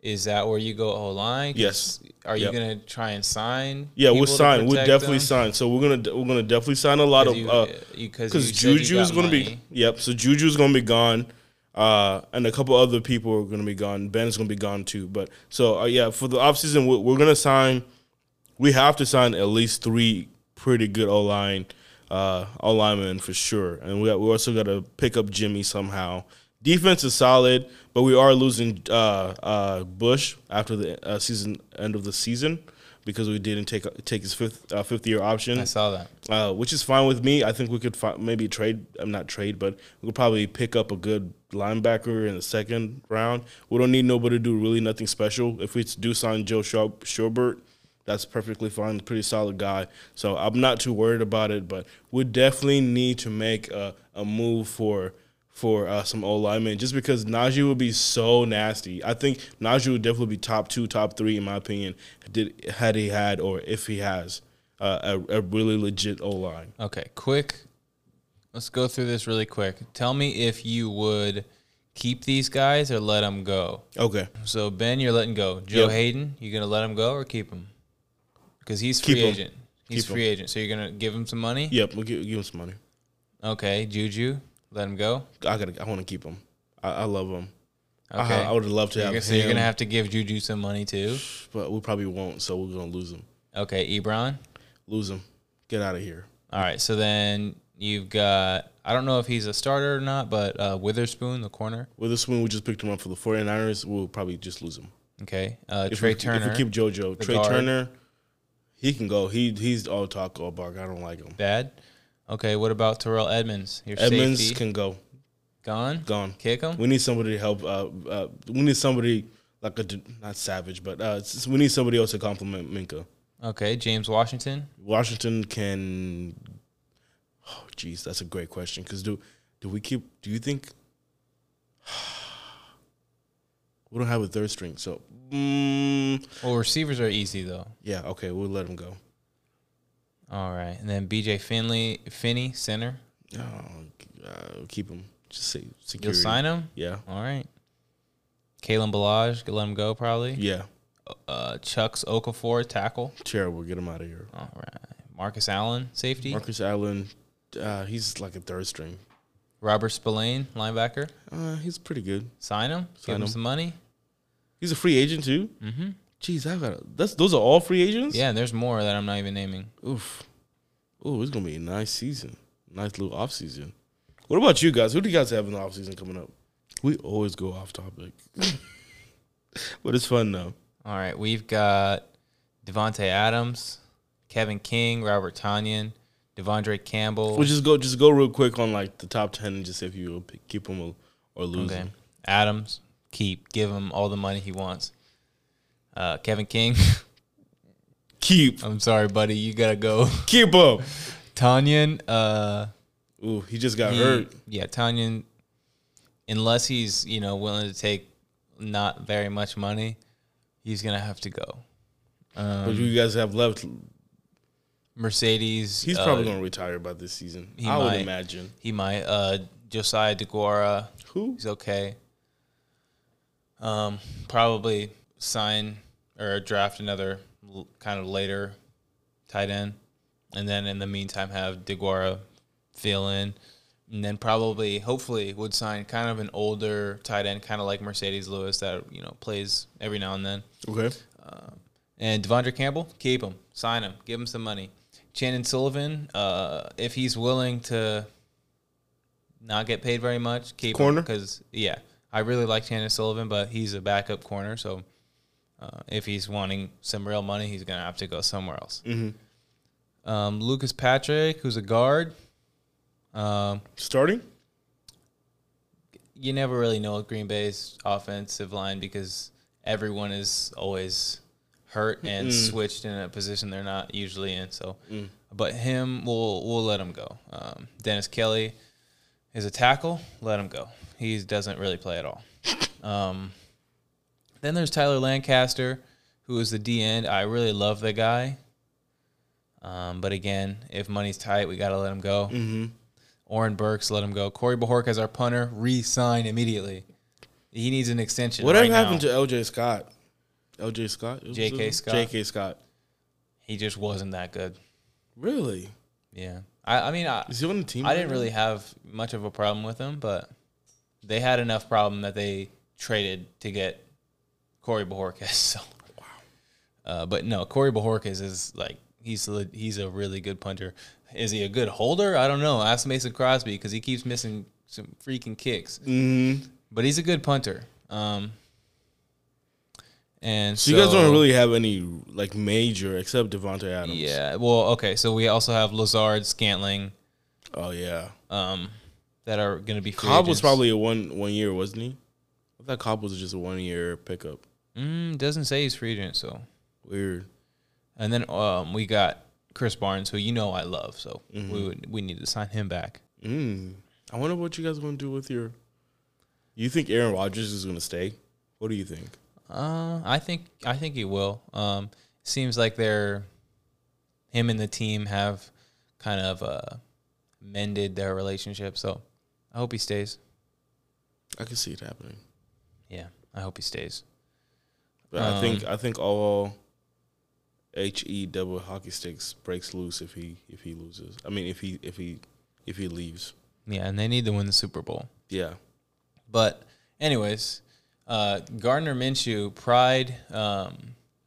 Is that where you go O line? Yes. Are you Yep. gonna try and sign? Yeah, we'll sign. We'll definitely them? sign. So we're gonna we're gonna definitely sign a lot of. uh, cause because said you Juju's gonna be yep. So Juju is gonna be gone, uh, and a couple other people are gonna be gone. Ben's gonna be gone too. But so uh, yeah, for the offseason, we're, we're gonna sign. We have to sign at least three pretty good O line, uh, O linemen for sure, and we got, we also got to pick up Jimmy somehow. Defense is solid, but we are losing uh, uh, Bush after the uh, season end of the season because we didn't take take his fifth uh, fifth year option I saw that. uh, which is fine with me. I think we could fi- maybe trade. I'm not trade, but we could probably pick up a good linebacker in the second round. We don't need nobody to do really nothing special. If we do sign Joe Schau- Schobert, that's perfectly fine. Pretty solid guy. So I'm not too worried about it. But we definitely need to make a, a move for for uh, some old linemen, just because Najee would be so nasty. I think Najee would definitely be top two, top three in my opinion. Did had he had or if he has uh, a, a really legit O line. Okay, quick. Let's go through this really quick. Tell me if you would keep these guys or let them go. Okay, So Ben, you're letting go. Joe Yep. Haden, you gonna let him go or keep him? Because he's free Keep him. agent. He's Keep him. free agent. So you're gonna give him some money? yep, we'll give, give him some money. Okay, Juju, let him go. I gotta, I want to keep him. I, I love him. Okay. I, I would love to You're have gonna, him, so you're gonna have to give Juju some money too. but we probably won't. So we're gonna lose him. Okay, Ebron. Lose him. Get out of here. All right. So then you've got. I don't know if he's a starter or not, but uh, Witherspoon, the corner. Witherspoon, we just picked him up for the 49ers. We'll probably just lose him. Okay. Uh, If Trai we, Turner. If we keep JoJo, Trai guard. Turner, he can go. He he's all talk, all bark. I don't like him. bad. Okay. What about Terrell Edmunds? Your Edmunds safety can go. gone. Gone. Kick him. We need somebody to help. Uh, uh, we need somebody like a not savage, but uh, we need somebody else to complement Minkah. Okay. James Washington. Washington can. Oh, jeez, that's a great question. Because do do we keep? Do you think We don't have a third string, so mm, Well, receivers are easy though. yeah, okay, we'll let him go. All right, and then B.J. Finley, Finney, center. Oh, uh, keep him. Just say You'll sign him. Yeah, All right. Kalen Ballage, let him go probably. yeah. Uh, Chuks Okafor, tackle. Terrible. Get him out of here. All right. Marcus Allen, safety. Marcus Allen, uh, he's like a third string. Robert Spillane, linebacker. Uh, he's pretty good. Sign him. Give him him. some money. He's a free agent too. Mm-hmm. Jeez, I got that's those are all free agents. Yeah, and there's more that I'm not even naming. Oof. Ooh, it's gonna be a nice season. Nice little off season. What about you guys? Who do you guys have in the off season coming up? We always go off topic. but it's fun though. All right, we've got Davante Adams, Kevin King, Robert Tonyan, De'Vondre Campbell. We'll just go just go real quick on like the top ten and just see if you keep him or, or lose okay. him. Adams, keep, give him all the money he wants. Uh, Kevin King, Keep I'm sorry, buddy, you gotta go. keep up. Tonyan, uh, Ooh, he just got he- hurt. yeah, Tonyan, unless he's you know willing to take not very much money, he's gonna have to go. But Um, you guys have left. Marcedes, He's uh, probably gonna retire by this season. he I would imagine. He might. Uh, Josiah DeGuara, Who? he's okay. Um, probably sign or draft another l- kind of later tight end, and then in the meantime have DeGuara fill in, and then probably hopefully would sign kind of an older tight end, kind of like Marcedes Lewis that you know plays every now and then. Okay. And De'Vondre Campbell, keep him, sign him, give him some money. Chandon Sullivan, uh, if he's willing to not get paid very much, keep Corner? because yeah, I really like Chandon Sullivan, but he's a backup corner, so uh, if he's wanting some real money, he's gonna have to go somewhere else. Mm-hmm. Um, Lucas Patrick, who's a guard, um, Starting? you never really know Green Bay's offensive line because everyone is always hurt and Mm. switched in a position they're not usually in. So, Mm. but him, we'll we'll let him go. Um, Dennis Kelly is a tackle. Let him go. He doesn't really play at all. Um, then there's Tyler Lancaster, who is the D end. I really love the guy. Um, but again, if money's tight, we got to let him go. Mm-hmm. Oren Burks, let him go. Corey Bojorquez as our punter, re-sign immediately. He needs an extension. Whatever right happened now. to LJ Scott? LJ Scott? J.K. Scott? J.K. Scott. He just wasn't that good. Really? Yeah, I, I mean, I, Is he on the team? I right didn't now? really have much of a problem with him, but they had enough problem that they traded to get Corey Bojorquez. So, uh, but no, Corey Bojorquez is like he's a, he's a really good punter. Is he a good holder? I don't know. Ask Mason Crosby because he keeps missing some freaking kicks. Mhm. but he's a good punter. Um, and So, you guys don't really have any like major except Davante Adams. yeah. Well, okay. So we also have Lazard, Scantling, Oh yeah. um, that are going to be free Cobb was probably a one one year, wasn't he? I thought Cobb was just a one year pickup. Mm, doesn't say he's free agent. So Weird. and then um, we got Krys Barnes, who you know I love. So Mm-hmm. we would we need to sign him back. Mm. I wonder what you guys are gonna do with your. You think Aaron Rodgers is gonna stay? What do you think? Uh, I think I think he will. Um, seems like they're him and the team have kind of uh, mended their relationship. So I hope he stays. I can see it happening. Yeah, I hope he stays. But I think Um, I think all H E double hockey sticks breaks loose if he if he loses. I mean if he if he if he leaves. Yeah, and they need to win the Super Bowl. Yeah. But anyways, uh, Gardner Minshew, pride, um,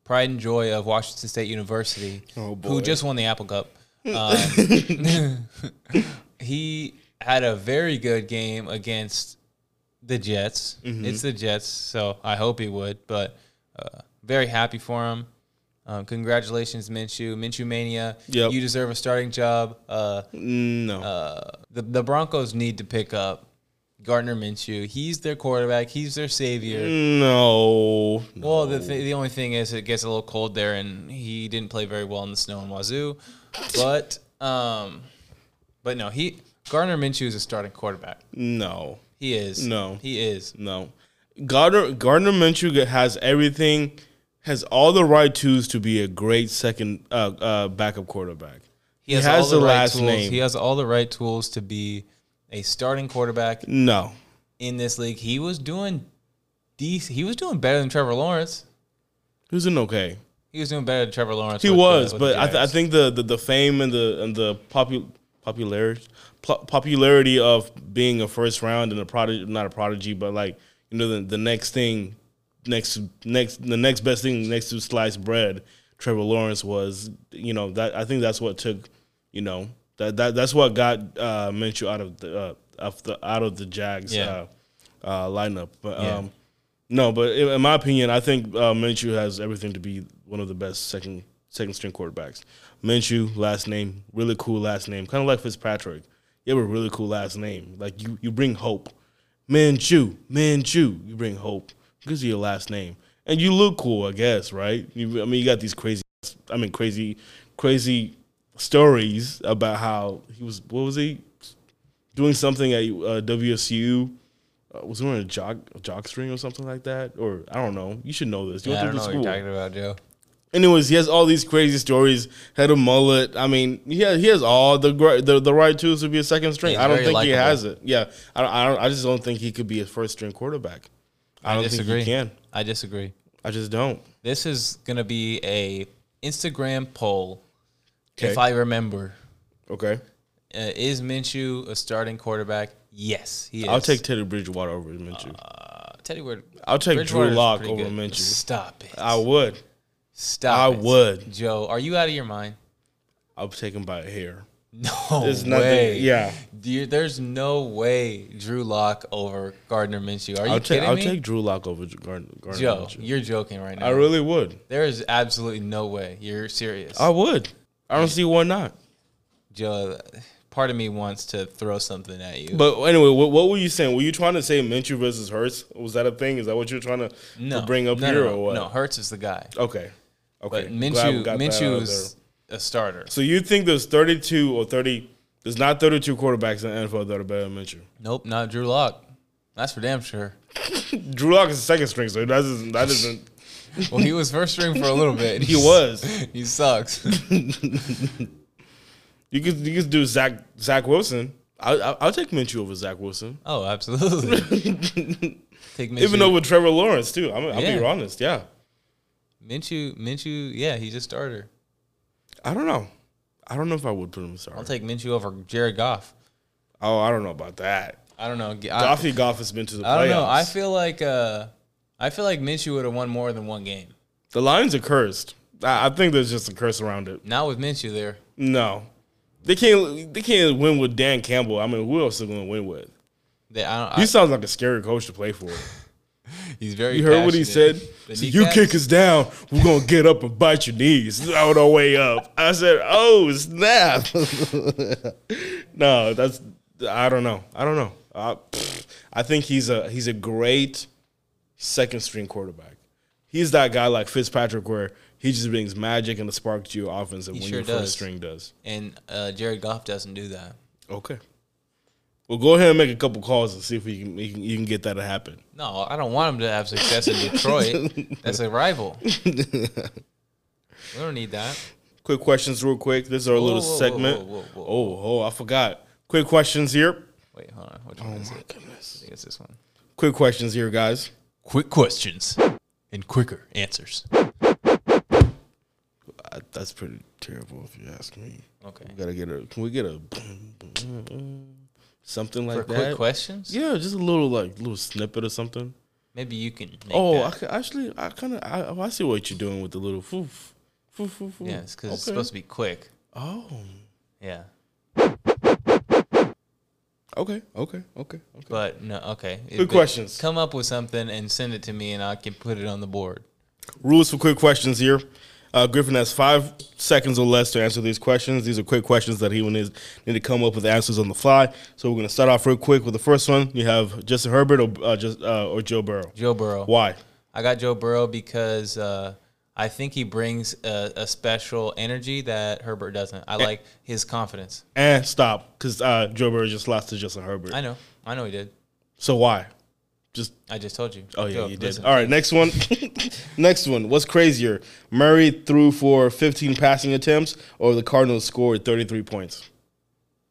pride and joy of Washington State University, Oh, who just won the Apple Cup. Um, he had a very good game against the Jets. Mm-hmm. It's the Jets, so I hope he would. But uh, very happy for him. Um, congratulations, Minshew. Minshew mania. Yep. You deserve a starting job. Uh, No. uh, the the Broncos need to pick up Gardner Minshew. He's their quarterback. He's their savior. no. Well, the th- the only thing is it gets a little cold there, and he didn't play very well in the snow in Wazoo. But um, but no, he Gardner Minshew is a starting quarterback. no. He is. No. He is. No, Gardner Gardner Minshew has everything, has all the right tools to be a great second uh, uh, backup quarterback. He has, all the, right tools. He has all the right tools to be a starting quarterback No, in this league. He was doing decent. He was doing better than Trevor Lawrence. he was an okay. He was doing better than Trevor Lawrence. He with was, with but I, th- I think the, the, the fame and the and the popu- popularity popularity of being a first round and a prodigy, not a prodigy, but like you know the, the next thing, next next the next best thing next to sliced bread, Trevor Lawrence was. You know that I think that's what took, you know that that that's what got uh, Minshew out of the uh, of the out of the Jags Yeah. uh, uh, lineup. But Yeah. um, no, but in, in my opinion, I think uh, Minshew has everything to be one of the best second second string quarterbacks. Minshew, last name, really cool last name, kind of like Fitzpatrick. You have a really cool last name. Like you, you bring hope. Minshew, Minshew, you bring hope because of your last name, and you look cool, I guess, right? You, I mean, you got these crazy, I mean, crazy, crazy stories about how he was. What was he doing? Something at uh, WSU uh, was he wearing a jock a jock string or something like that, or I don't know. You should know this. You Yeah, I went don't to know the what school. you're talking about, Joe. Anyways, he has all these crazy stories. Had a mullet. I mean, he has, he has all the the the right tools to be a second string. He's I don't think he has it. Yeah, I don't, I don't. I just don't think he could be a first string quarterback. I, I don't disagree. think he can. I disagree. I just don't. This is gonna be a Instagram poll. Okay. If I remember, Okay, uh, is Minshew a starting quarterback? Yes, he is. I'll take Teddy Bridgewater over Minshew. uh, Teddy Ward. I'll take Drew Lock over good. Minshew. Stop it. I would. Stop. I it. would. Joe, are you out of your mind? I'll take him by a hair. No There's way. Yeah, there's no way Drew Lock over Gardner Minshew. Are you I'll take. kidding I'll me? take Drew Lock over Gardner. Gardner Joe, Minshew. you're joking right now. I really would. there is absolutely no way. You're serious. I would. I don't see why not. Joe, part of me wants to throw something at you. But anyway, what, what were you saying? Were you trying to say Minshew versus Hurts? Was that a thing? Is that what you're trying to, to bring up no, here no, no, or what? No, Hurts is the guy. Okay. Okay. But Minshew, got that out Minshew is a starter. So you think there's 32 or 30? There's not 32 quarterbacks in the NFL that are better than Minshew. Nope, not Drew Lock. That's for damn sure. Drew Lock is the second string, so that doesn't. That doesn't. Well, he was first string for a little bit. He was. he sucks. You could you could do Zach Zach Wilson. I, I I'll take Minshew over Zach Wilson, oh, absolutely. Take Minshew. even over Trevor Lawrence too. I'm, I'll be honest. Yeah. Minshew, Minshew, yeah, he's a starter. I don't know. I don't know if I would put him. Sorry. I'll take Minshew over Jared Goff. oh, I don't know about that. I don't know. Goffy Goff has been to the playoffs. I don't know. I feel like uh, I feel like Minshew would have won more than one game. The Lions are cursed. I, I think there's just a curse around it. Not with Minshew there. No, they can't. They can't win with Dan Campbell. I mean, who else are going to win with? They, I don't, He I, sounds like a scary coach to play for. he's very. You heard what he said? So you kick us down, we're gonna get up and bite your knees on our way up. I said, "Oh snap!" no, that's I don't know. I don't know. I, I think he's a he's a great second string quarterback. He's that guy like Fitzpatrick, where he just brings magic and the spark to your offense, and when sure your first string does. And uh, Jared Goff doesn't do that. Okay. Well, go ahead and make a couple calls and see if we can, you can you can get that to happen. No, I don't want him to have success in Detroit. That's a rival. we don't need that. Quick questions, real quick. This is our Whoa, little whoa, segment. whoa. Oh, oh, I forgot. Quick questions here. Wait, hold on. Which one is it? I Goodness. think it's this one. Quick questions here, guys. Quick questions and quicker answers. Uh, that's pretty terrible if you ask me. Okay. We gotta get a. Can we get a something like For quick questions? Yeah, just a little like little snippet or something. Maybe you can. Make Oh, I that. ca- actually, I kind of I, oh, I see what you're doing with the little foof, foof, foof, foof. yeah, it's because it's Okay. supposed to be quick. Oh, Yeah, okay, okay, okay, okay. but no, okay. Good But questions. Come up with something and send it to me, and I can put it on the board. Rules for quick questions here. Uh, Griffin has five seconds or less to answer these questions. These are quick questions that he will need, need to come up with answers on the fly. So we're going to start off real quick with the first one. You have Justin Herbert or uh, just uh, or Joe Burrow. Joe Burrow. Why? I got Joe Burrow because uh, I think he brings a, a special energy that Herbert doesn't. I like his confidence. And stop, because uh, Joe Burrow just lost to Justin Herbert. I know. I know he did. So why? Just I just told you. oh yeah, Go, you did. listen. All right, next one. next one. What's crazier? Murray threw for 15 passing attempts, or the Cardinals scored 33 points.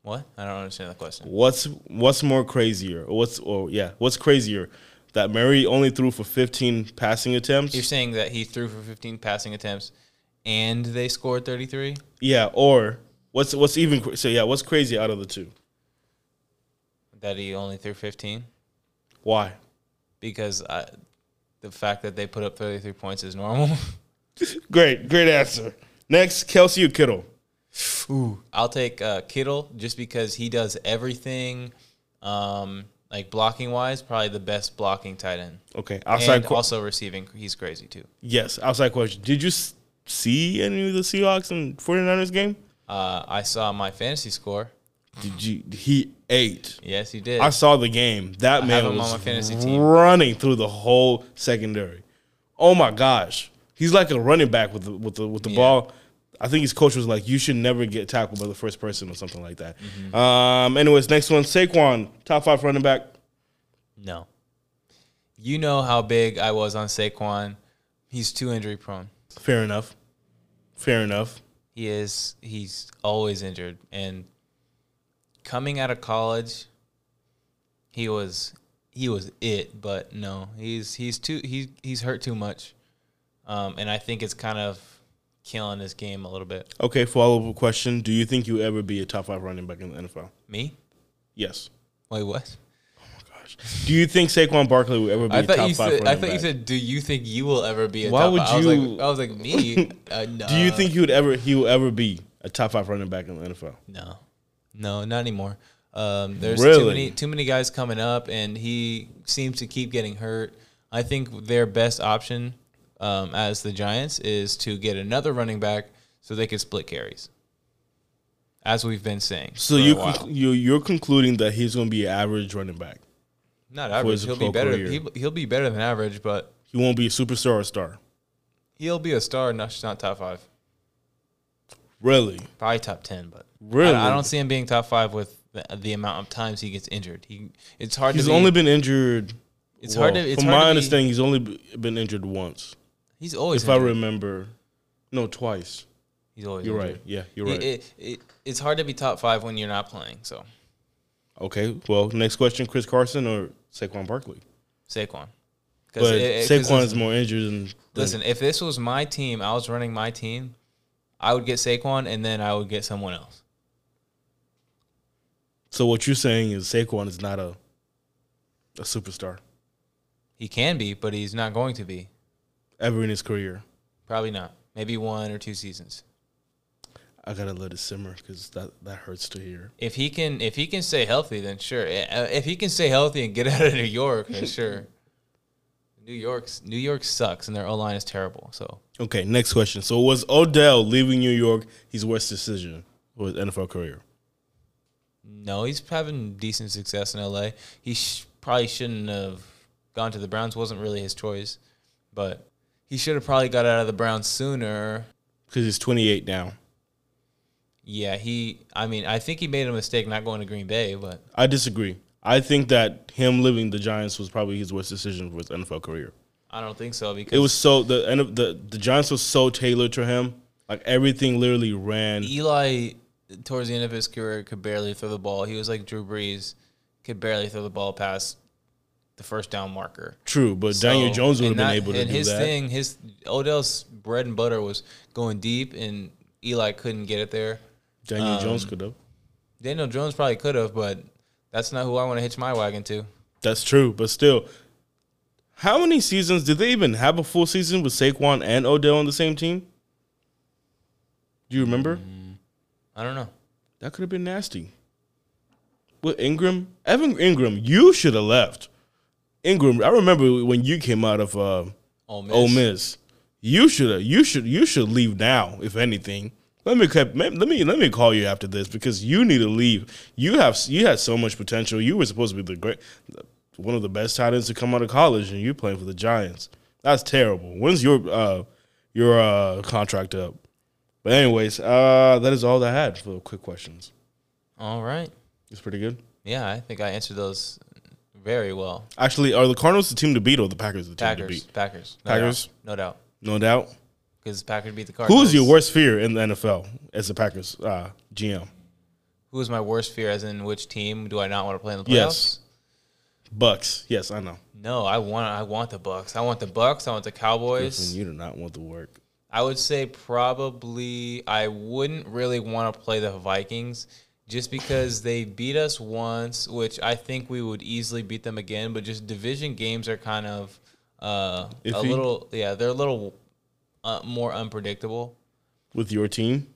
What? I don't understand the question. What's what's more crazier? What's or yeah, what's crazier? That Murray only threw for 15 passing attempts. You're saying that he threw for 15 passing attempts and they scored 33? yeah, or what's what's even so yeah, what's crazy out of the two? That he only threw 15? Why? Because I, the fact that they put up 33 points is normal. Great, great answer. Next, Kelce or Kittle? Ooh. I'll take uh, Kittle just because he does everything, um, like blocking wise, probably the best blocking tight end. Okay, outside. and que- also receiving, he's crazy too. yes, outside question. Did you s- see any of the Seahawks and 49ers game? Uh, I saw my fantasy score. Did you? He ate. Yes, he did. I saw the game. That I man was on my fantasy team. running through the whole secondary. Oh my gosh, he's like a running back with the with the with the Yeah. ball. I think his coach was like, "You should never get tackled by the first person" or something like that. Mm-hmm. Um. Anyways, next one, Saquon, top five running back. no. You know how big I was on Saquon. He's too injury prone. Fair enough. Fair enough. He is. He's always injured. And coming out of college, he was he was it. But no, he's he's too he's he's hurt too much. Um, and I think it's kind of killing his game a little bit. Okay. Follow up question: Do you think you ever be a top five running back in the NFL? Me? Yes. Wait, what? Oh my gosh. Do you think Saquon Barkley will ever be I a top you five said. I thought back? you said. Do you think you will ever be a Why top would five? I was you- like, I was like me. Uh, no. Do you think he would ever he will ever be a top five running back in the NFL? No, no, not anymore. Um, there's Really? too many too many guys coming up, and he seems to keep getting hurt. I think their best option um, as the Giants is to get another running back so they can split carries, as we've been saying. So you conc- you you're concluding that he's going to be an average running back. not average. He'll be better. He'll, he'll be better than average, but He won't be a superstar or star. he'll be a star. Not not top five. Really? Probably top ten, but Really? I, I don't see him being top five with the, the amount of times he gets injured. He it's hard. He's to be, only been injured. It's hard to- it's from hard my to be- understanding, he's only been injured once. He's always. if I remember, no, twice. He's always. You're injured. right. Yeah, you're right. It, it, it's hard to be top five when you're not playing. So okay. Well, next question: Chris Carson or Saquon Barkley? Saquon. But it- it- Saquon is more injured than. than Listen, if this was my team, I was running my team, I would get Saquon and then I would get someone else. so what you're saying is Saquon is not a a superstar He can be, but he's not going to be. Ever in his career. Probably not. Maybe one or two seasons. I gotta let it simmer because that that hurts to hear. If he can, if he can stay healthy, then sure. Uh, If he can stay healthy and get out of New York, then sure. New York's New York sucks and their O line is terrible. So Okay, next question. So was Odell leaving New York his worst decision for his NFL career? No, he's having decent success in LA. He sh- probably shouldn't have gone to the Browns. wasn't really his choice, but he should have probably got out of the Browns sooner. Because he's 28 now. Yeah, he. I mean, I think he made a mistake not going to Green Bay, but I disagree. I think that him leaving the Giants was probably his worst decision for his NFL career. I don't think so because It was so the end of the the Giants was so tailored to him. Like everything literally ran. Eli towards the end of his career could barely throw the ball. He was like Drew Brees, could barely throw the ball past the first down marker. True, but Daniel Jones would have been able to and do his that. thing, his Odell's bread and butter was going deep, and Eli couldn't get it there. Daniel um, Jones could have. Daniel Jones probably could have, but that's not who I want to hitch my wagon to. That's true, but still, how many seasons did they even have a full season with Saquon and Odell on the same team? Do you remember? I don't know. That could have been nasty. With Engram, Evan Engram, you should have left. Engram, I remember when you came out of uh, Ole Miss. Ole Miss. You should. You should. You should leave now, if anything. Let me let me let me call you after this because you need to leave. You have you had so much potential. You were supposed to be the great, one of the best tight ends to come out of college, and you're playing for the Giants. That's terrible. When's your uh your uh contract up? But anyways, uh that is all I had for quick questions. All right. It's pretty good. Yeah, I think I answered those very well. Actually, are the Cardinals the team to beat or the Packers the team to beat? Packers, no Packers? doubt. no doubt, No doubt. because Packers beat the Cardinals. Who's your worst fear in the NFL as the Packers uh, GM? Who is my worst fear? As in, which team do I not want to play in the playoffs? Yes. Bucks. Yes, I know. No, I want I want the Bucks. I want the Bucks. I want the Cowboys. You do not want the work. I would say probably I wouldn't really want to play the Vikings just because they beat us once, which I think we would easily beat them again. But just division games are kind of uh, a little, yeah, they're a little uh, more unpredictable. With your team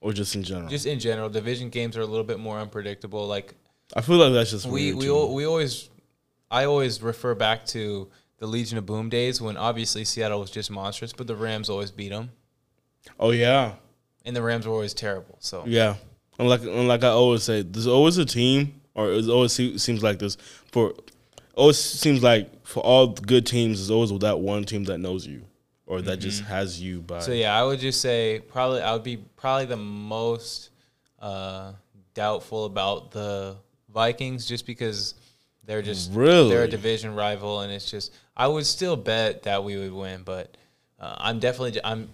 or just in general? Just in general, division games are a little bit more unpredictable. Like I feel like that's just we we to al- me. we always, I always refer back to the Legion of Boom days when obviously Seattle was just monstrous, but the Rams always beat them, Oh yeah, and the Rams were always terrible. So yeah. And like and like I always say, there's always a team, or it always seems like this for. Always seems like for all good teams, there's always that one team that knows you, or that just has you by. Mm-hmm. So yeah, I would just say probably I would be probably the most uh, doubtful about the Vikings just because they're just Really? they're a division rival and it's just I would still bet that we would win, but uh, I'm definitely I'm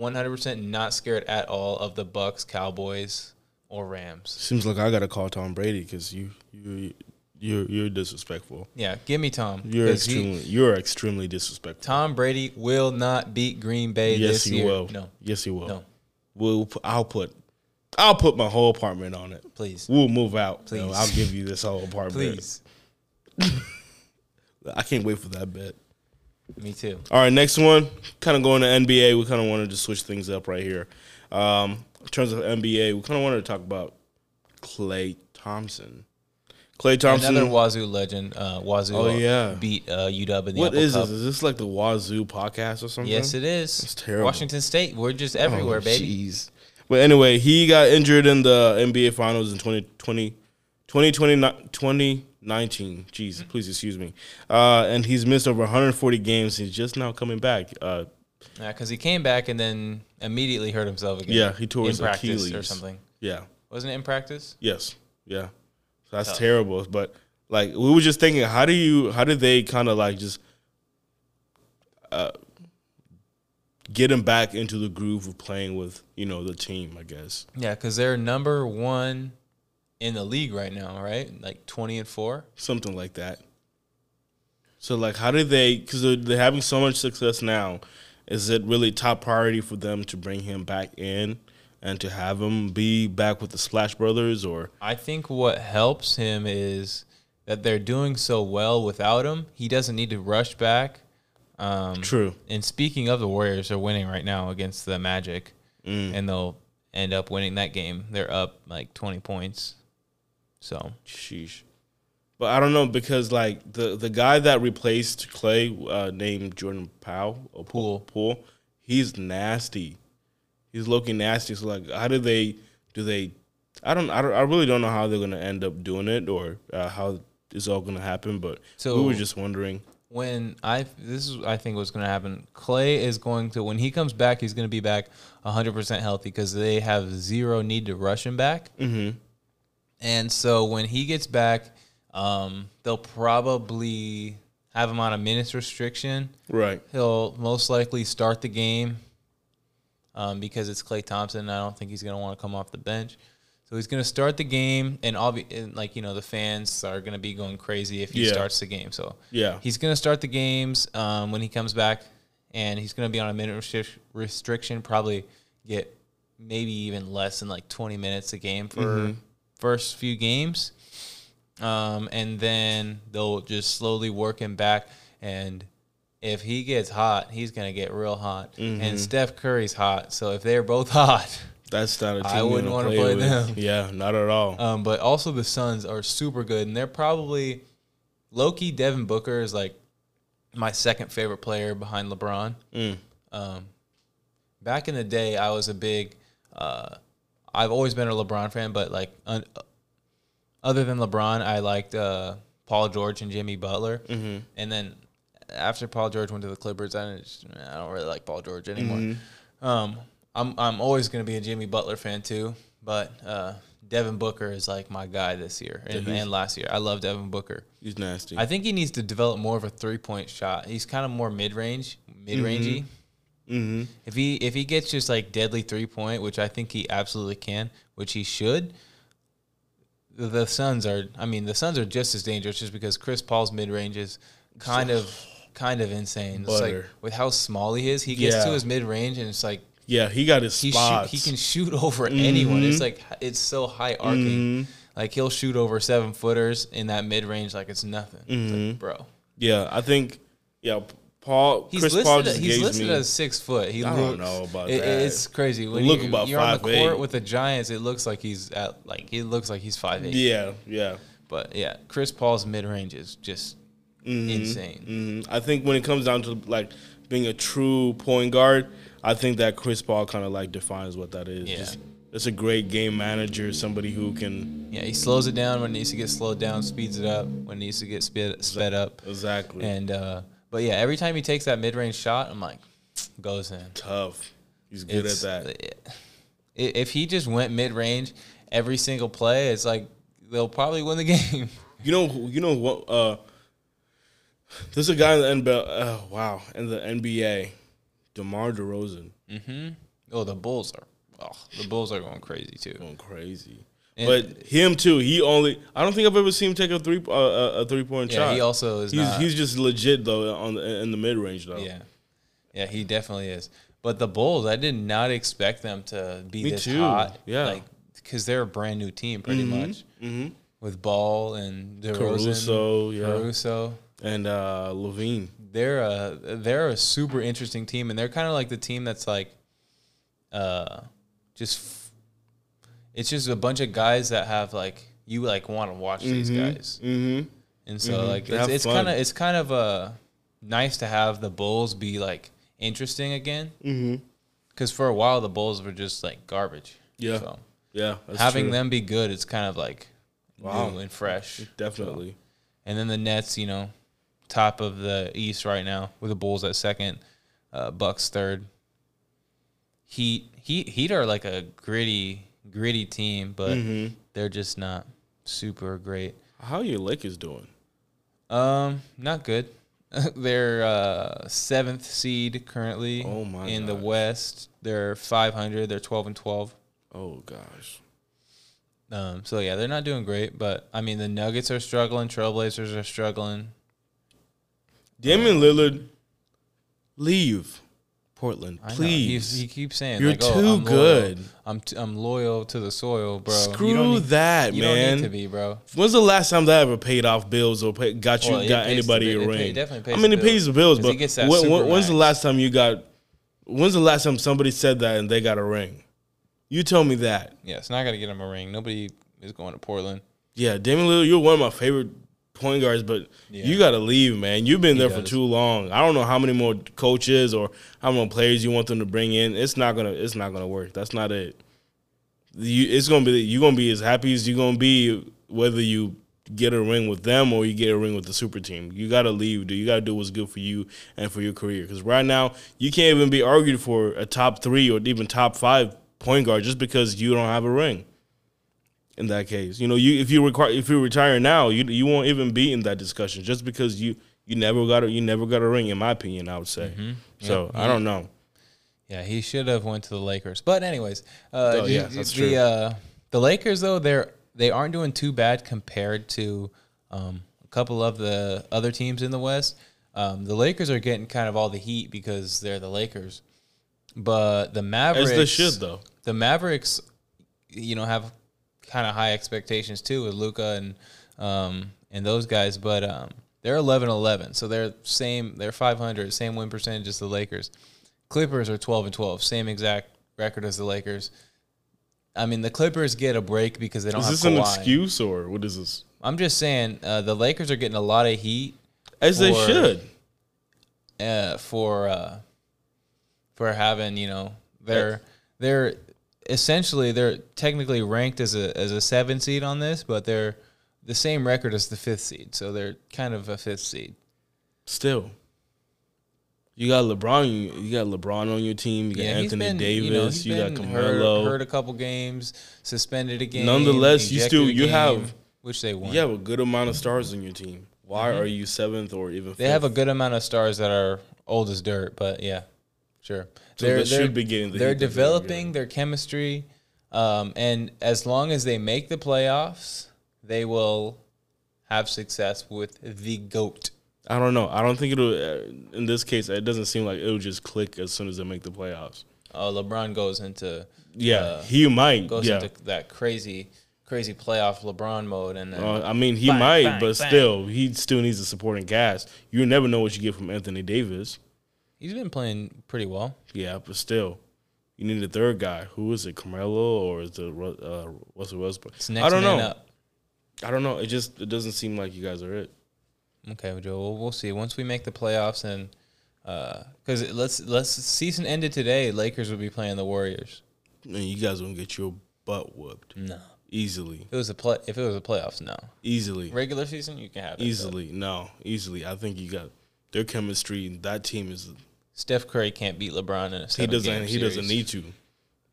100% not scared at all of the Bucks, Cowboys, or Rams. Seems like I gotta call Tom Brady because you you you're you're disrespectful. Yeah, give me Tom. You're 'cause he- extremely you're extremely disrespectful. Tom Brady will not beat Green Bay yes, this he year. will. No, Yes, he will. No. We'll. I'll put. I'll put my whole apartment on it. please, We'll move out. Please. I'll give you this whole apartment. please. I can't wait for that bet. Me too. All right, next one. Kind of going to NBA. We kind of wanted to switch things up right here. Um, in terms of NBA, we kind of wanted to talk about Klay Thompson. Klay Thompson. Another Wazoo legend. Uh, Wazoo. Oh, yeah. beat uh, UW in the what is this? Is this like the Wazoo podcast or something? Yes, it is. It's terrible. Washington State. We're just everywhere, Oh, baby. Jeez. But anyway, he got injured in the NBA Finals in 2020, 2020 2019. Jeez, please excuse me. Uh, and he's missed over 140 games. He's just now coming back. Uh, Because he came back and then immediately hurt himself again. yeah, he tore his Achilles or something. Yeah. Wasn't it in practice? Yes. Yeah. So that's Tough. terrible. But like we were just thinking, how do you how did they kind of like just uh get him back into the groove of playing with, you know, the team, I guess. Yeah, because they're number one in the league right now, right? Like twenty and four. Something like that. So like how did they cuz they're, they're having so much success now, is it really top priority for them to bring him back in and to have him be back with the Splash Brothers or I think what helps him is that they're doing so well without him. He doesn't need to rush back. Um, True. And speaking of the Warriors, they're winning right now against the Magic, Mm. and they'll end up winning that game. They're up like twenty points. So Sheesh. But I don't know because like the the guy that replaced Klay, uh, named Jordan Powell or Poole, Poole, he's nasty. He's looking nasty. So like, how do they do they? I don't. I don't. I really don't know how they're gonna end up doing it or uh, how it's all gonna happen. But So- we were just wondering. when I this is I think what's going to happen. Klay is going to when he comes back, he's going to be back 100% healthy because they have zero need to rush him back. Mm-hmm. And so when he gets back, um, they'll probably have him on a minutes restriction. Right. He'll most likely start the game um, because it's Klay Thompson. I don't think he's going to want to come off the bench. So he's going to start the game, and, obvi- and like you know, the fans are going to be going crazy if he Yeah. starts the game. So Yeah. he's going to start the games um, when he comes back, and he's going to be on a minute restric- restriction. Probably get maybe even less than like 20 minutes a game for Mm-hmm. first few games, um, and then they'll just slowly work him back. And if he gets hot, he's going to get real hot. Mm-hmm. And Steph Curry's hot, so if they're both hot. That's not a team I wouldn't wanna wanna play them. Yeah, not at all. Um, but also the Suns are super good, and they're probably Loki. Devin Booker is like my second favorite player behind LeBron. Mm. Um, back in the day, I was a big. Uh, I've always been a LeBron fan, but like un, other than LeBron, I liked uh, Paul George and Jimmy Butler. Mm-hmm. And then after Paul George went to the Clippers, I, just, I don't really like Paul George anymore. Um, I'm I'm always going to be a Jimmy Butler fan too, but uh, Devin Booker is like my guy this year and, and last year. I love Devin Booker. He's nasty. I think he needs to develop more of a three point shot. He's kind of more mid range, mid rangey. mm-hmm. If he if he gets just like deadly three point, which I think he absolutely can, which he should, the, the Suns are. I mean, the Suns are just as dangerous, just because Chris Paul's mid range is kind of kind of insane. It's like Butter. with how small he is, he gets Yeah. to his mid range and it's like Yeah, he got his he shoot, spots. he can shoot over anyone. Mm-hmm. It's like it's so high arcing. Like he'll shoot over seven footers in that mid range like it's nothing. It's Mm-hmm. like, bro. Yeah, I think. Yeah, Paul. He's Chris listed. Paul just he's listed me. as six foot. He I don't know about it- that. It's crazy when Look you, about you're on the 5'8". court with the Giants. It looks like he's at like he looks like he's five eight. yeah, yeah. But yeah, Chris Paul's mid range is just insane. hmm I think when it comes down to like being a true point guard, I think that Chris Paul kind of like defines what that is. Yeah. Just, just a great game manager, somebody who can Yeah, he slows it down when it needs to get slowed down, speeds it up when it needs to get sped sped up. exactly And uh, but yeah, every time he takes that mid range shot, I'm like, goes in. tough. He's good It's- at that. i- If he just went mid range every single play, it's like they'll probably win the game. You know, you know what? Uh, there's a guy in the NBA. Uh, wow, in the NBA, DeMar DeRozan, oh, the Bulls are. Oh, the Bulls are going crazy too. going crazy. And- but him too. He only. I don't think I've ever seen him take a three uh, a- three point shot. Yeah, shot. he also is He's not. he's just legit though on the, in the mid range though. yeah, yeah, he definitely is. But the Bulls, I did not expect them to be Me this too, hot. yeah. like because they're a brand new team, pretty much. hmm With Ball and DeRozan, Caruso, yeah. Caruso. And uh, LaVine. they're a they're a super interesting team, and they're kind of like the team that's like, uh, just it's just a bunch of guys that have like you like want to watch these guys, Mm-hmm. and so like They it's, it's kind of it's kind of uh nice to have the Bulls be like interesting again, Mm-hmm. because for a while the Bulls were just like garbage. Yeah. so Yeah. That's having true. them be good, it's kind of like Wow. new and fresh. definitely. And then the Nets, you know, top of the East right now with the Bulls at second, uh, Bucks third. Heat, Heat, Heat are like a gritty, gritty team, but Mm-hmm. they're just not super great. How are your Lakers doing? Um, not good. they're uh, seventh seed currently. Oh my In the. West, they're five hundred. They're twelve and twelve. Oh gosh. Um, so yeah, they're not doing great. But I mean, the Nuggets are struggling. Trailblazers are struggling. Damian Lillard, leave Portland, please. He keeps saying You're like, oh, too I'm loyal. good. I'm t- I'm loyal to the soil, bro. Screw you need, that, you man. don't need to be, bro. When's the last time that I ever paid off bills or pay, got you Well, got anybody the- a pay- ring? it definitely I pays mean, the it pays the bills, but gets that when, when- when's the last time you got? When's the last time somebody said that and they got a ring? You tell me that. Yeah, it's not gonna get him a ring. Nobody is going to Portland. Yeah, Damian Lillard, you're one of my favorite point guards, but Yeah. you got to leave, man. You've been there for too long. I don't know how many more coaches or how many players you want them to bring in. It's not gonna. It's not gonna work. That's not it. You, it's gonna be. You're gonna be as happy as you're gonna be whether you get a ring with them or you get a ring with the super team. You got to leave, dude. You got to do what's good for you and for your career. Because right now, you can't even be argued for a top three or even top five point guard just because you don't have a ring in that case. You know, you if you require if you retire now, you you won't even be in that discussion just because you you never got a you never got a ring. In my opinion, I would say. Mm-hmm. So I don't know. Yeah, he should have went to the Lakers. But anyways, uh, Oh, the, yeah, that's the, true. Uh, the Lakers though they're they aren't doing too bad compared to um, a couple of the other teams in the West. Um, the Lakers are getting kind of all the heat because they're the Lakers, but the Mavericks As they should though. the Mavericks, you know, have kind of high expectations too with Luka and um, and those guys, but um, they're 11-11, so they're same. They're five hundred, same win percentage as the Lakers. Clippers are twelve and twelve, same exact record as the Lakers. I mean, the Clippers get a break because they don't Is have this an excuse or what is this? I'm just saying, uh, the Lakers are getting a lot of heat As they should. uh, for uh, for having you know they're they're essentially they're technically ranked as a as a seven seed on this, but they're the same record as the fifth seed, so they're kind of a fifth seed. Still. You got LeBron. You, you got LeBron on your team. You got Yeah, Anthony been, Davis. You, know, You, got hurt, Carmelo. hurt a couple games, suspended a game. Nonetheless, you still- you game, have- which they won. You have a good amount of stars on your team. Why are you seventh or even? Mm-hmm. They have a good amount of stars that are old as dirt, but yeah, sure. So they should be getting the they're heat they're developing their chemistry, um, and as long as they make the playoffs, they will have success with the goat. I don't know. I don't think it'll. Uh, in this case, it doesn't seem like it'll just click as soon as they make the playoffs. Uh, LeBron goes into Yeah, uh, he might. goes yeah, into that crazy, crazy playoff LeBron mode, and then Uh, I mean, he Bang, might, bang, but bang. still, he still needs a supporting cast. You never know what you get from Anthony Davis. He's been playing pretty well. Yeah, but still, you need a third guy. Who is it, Carmelo or is it uh, Russell Westbrook? It's next I don't man know. up. I don't know. It just it doesn't seem like you guys are it. Okay, Joe. We'll, we'll see once we make the playoffs and because let's let's season ended today. Lakers will be playing the Warriors. And you guys gonna get your butt whooped No, easily, if it was a play. If it was a playoffs, no. easily, Regular season, you can have it. but easily. No, easily. I think you got their chemistry. That team is Steph Curry can't beat LeBron in a he doesn't he doesn't need to.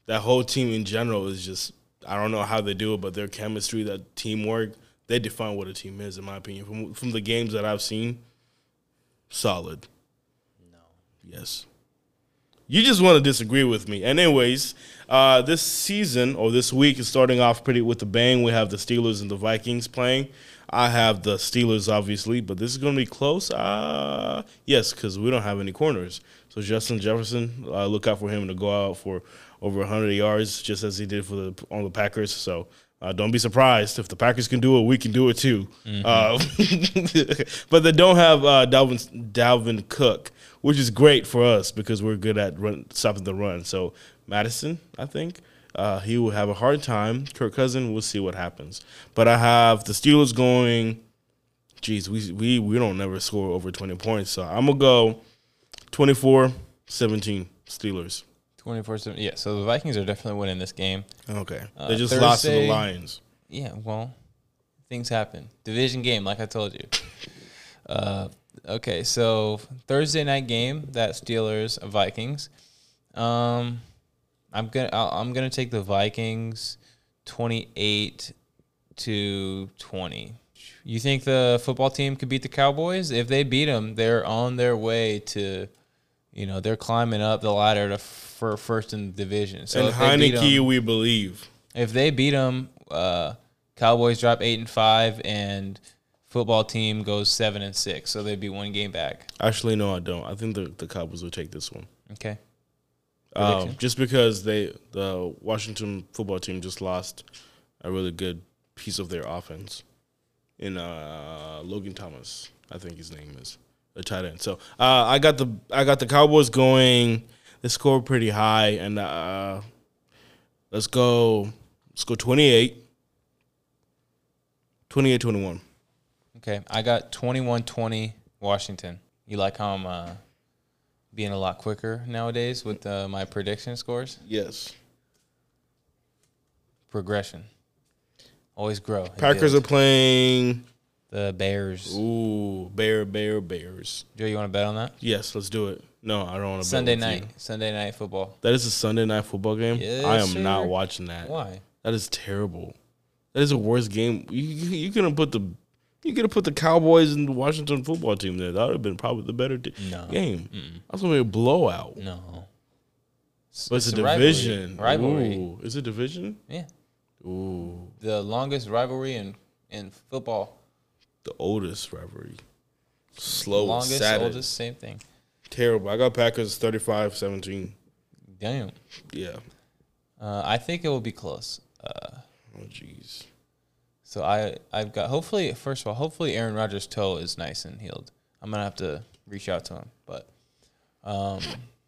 That whole team in general is just I don't know how they do it, but their chemistry, that teamwork, they define what a team is, in my opinion. From from the games that I've seen, solid. No. Yes. You just want to disagree with me. Anyways, uh, this season or this week is starting off pretty with a bang. We have the Steelers and the Vikings playing. I have the Steelers, obviously, but this is going to be close. Uh, yes, because we don't have any corners. So Justin Jefferson, uh, look out for him to go out for over 100 yards, just as he did for the on the Packers. So uh, don't be surprised if the Packers can do it, we can do it too. Uh, but they don't have uh, Dalvin Dalvin Cook, which is great for us because we're good at run, stopping the run. So Mattison, I think. Uh, he will have a hard time. Kirk Cousin, we'll see what happens. But I have the Steelers going. Geez, we we we don't never score over twenty points, so I'm gonna go 24-17 Steelers. 24 7. Yeah, so the Vikings are definitely winning this game. Okay, Uh, they just lost to the Lions. Yeah, well, things happen. Division game, like I told you. Uh, okay, so Thursday night game, that Steelers Vikings. Um, I'm gonna I'll, I'm gonna take the Vikings, twenty eight to twenty. You think the football team could beat the Cowboys? If they beat them, they're on their way to, you know, they're climbing up the ladder to for first in the division. So and if they beat 'em- Heinicke, we believe. if they beat them, uh, Cowboys drop eight and five, and football team goes seven and six, so they'd be one game back. Actually, no, I don't. I think the, the Cowboys will take this one. Okay. Um, just because they the Washington football team just lost a really good piece of their offense in uh, Logan Thomas, I think his name is the tight end. So uh, I got the I got the Cowboys going. They scored pretty high, and uh, let's go let's go 28. 28-21. Okay. I got 21-20 Washington. You like how I'm uh, being a lot quicker nowadays with uh, my prediction scores? Yes. Progression. Always grow. and Packers are build. playing. the Bears. Ooh, Bear, Bear, Bears. Joe, you want to bet on that? Yes, let's do it. No, I don't want to. Bet on Sunday night. Sunday night football. That is a Sunday night football game. Yes, I am not watching that. Why? That is terrible. That is the worst game. You you, you gonna put the you gonna put the Cowboys and the Washington football team there. That would have been probably the better t- No. game. That's gonna be a blowout. No. But it's, a, rivalry. division. Rivalry. Ooh, is it division? Yeah. Ooh, the longest rivalry in, in football. the oldest rivalry. Slow, longest, sad, oldest, same thing. terrible. I got Packers 35-17. Damn. Yeah. Uh, I think it will be close. Uh, Oh jeez. So I I've got hopefully first of all hopefully Aaron Rodgers' toe is nice and healed. I'm gonna have to reach out to him, but um,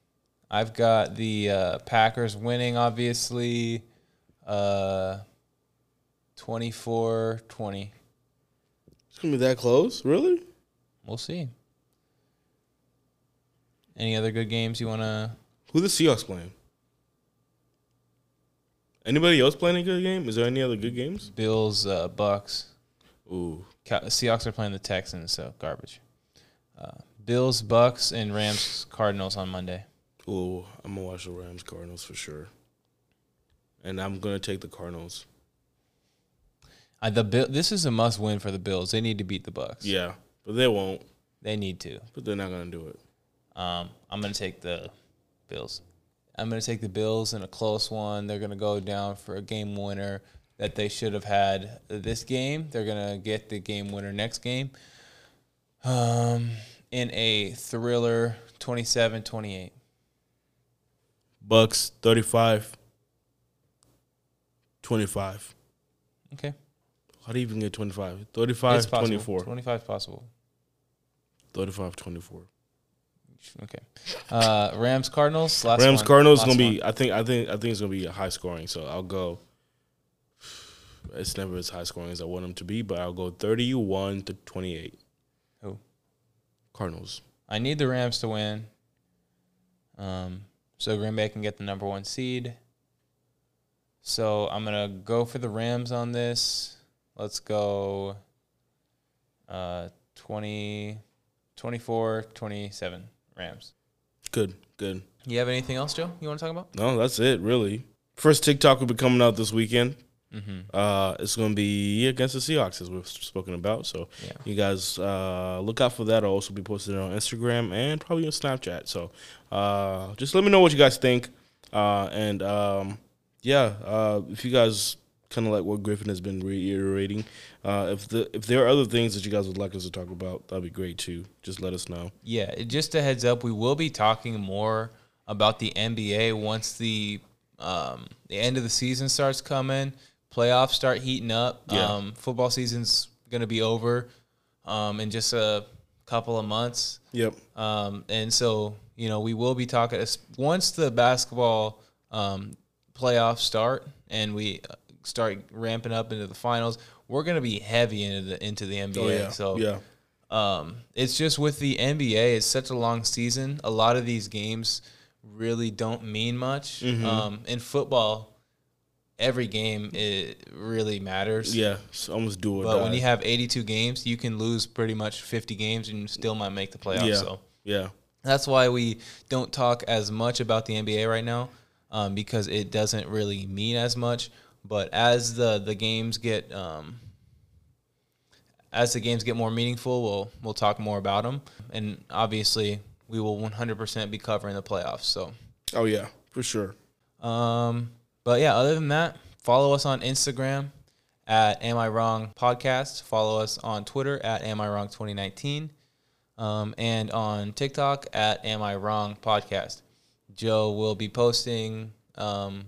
I've got the uh, Packers winning obviously, uh, 24-20. It's gonna be that close, really? We'll see. Any other good games you wanna? Who the Seahawks playing? Anybody else playing a good game? Is there any other good games? Bills, uh, Bucks. Ooh, Seahawks are playing the Texans, so garbage. Uh, Bills, Bucks, and Rams, Cardinals on Monday. Oh, I'm gonna watch the Rams Cardinals for sure. And I'm gonna take the Cardinals. Uh, the Bill. This is a must win for the Bills. They need to beat the Bucks. Yeah, but they won't. They need to. But they're not gonna do it. Um, I'm gonna take the Bills. I'm gonna take the Bills in a close one. They're gonna go down for a game winner that they should have had this game. They're gonna get the game winner next game. Um, in a thriller, 27-28. Bucks 35 25. Okay, How do you even get 25? 35 it's 24. 25 is possible. 35 24. Okay. Uh, Rams Cardinals. Last Rams one. Cardinals Last to one. be I think I think I think it's going to be high scoring, so I'll go It's never as high scoring as I want them to be, but I'll go 31 to 28. Who? Cardinals. I need the Rams to win. Um, so Green Bay can get the number one seed. So I'm gonna go for the Rams on this. Let's go. Uh, 20, 24, 27 Rams. Good, good. You have anything else, Joe? You want to talk about? No, that's it, really. First TikTok will be coming out this weekend. Mm-hmm. Uh, it's going to be against the Seahawks, as we've spoken about. So Yeah. you guys uh, look out for that. I'll also be posted on Instagram and probably on Snapchat. So uh, just let me know what you guys think. Uh, and um, yeah, uh, if you guys kind of like what Griffin has been reiterating, uh, if the if there are other things that you guys would like us to talk about, that'd be great too. Just let us know. Yeah, just a heads up, we will be talking more about the NBA once the um, the end of the season starts coming. Playoffs start heating up. Yeah. Um, football season's going to be over um, in just a couple of months. Yep. Um, and so, you know, we will be talking once the basketball um, playoffs start and we uh, start ramping up into the finals. We're going to be heavy into the into the NBA. Oh yeah. So yeah. um, it's just with the NBA, it's such a long season. A lot of these games really don't mean much. Mm-hmm. Um, in football, every game it really matters. Yeah. Almost do or But die. when you have 82 games, you can lose pretty much 50 games and still might make the playoffs. yeah. So Yeah. that's why we don't talk as much about the NBA right now um, because it doesn't really mean as much. But as the the games get um, as the games get more meaningful, we'll we'll talk more about them, and obviously we will 100% be covering the playoffs. So, Oh yeah. For sure. um, but yeah, other than that, follow us on Instagram at Am I Wrong Podcast. Follow us on Twitter at Am I Wrong 2019, um, and on TikTok at Am I Wrong Podcast. Joe will be posting um,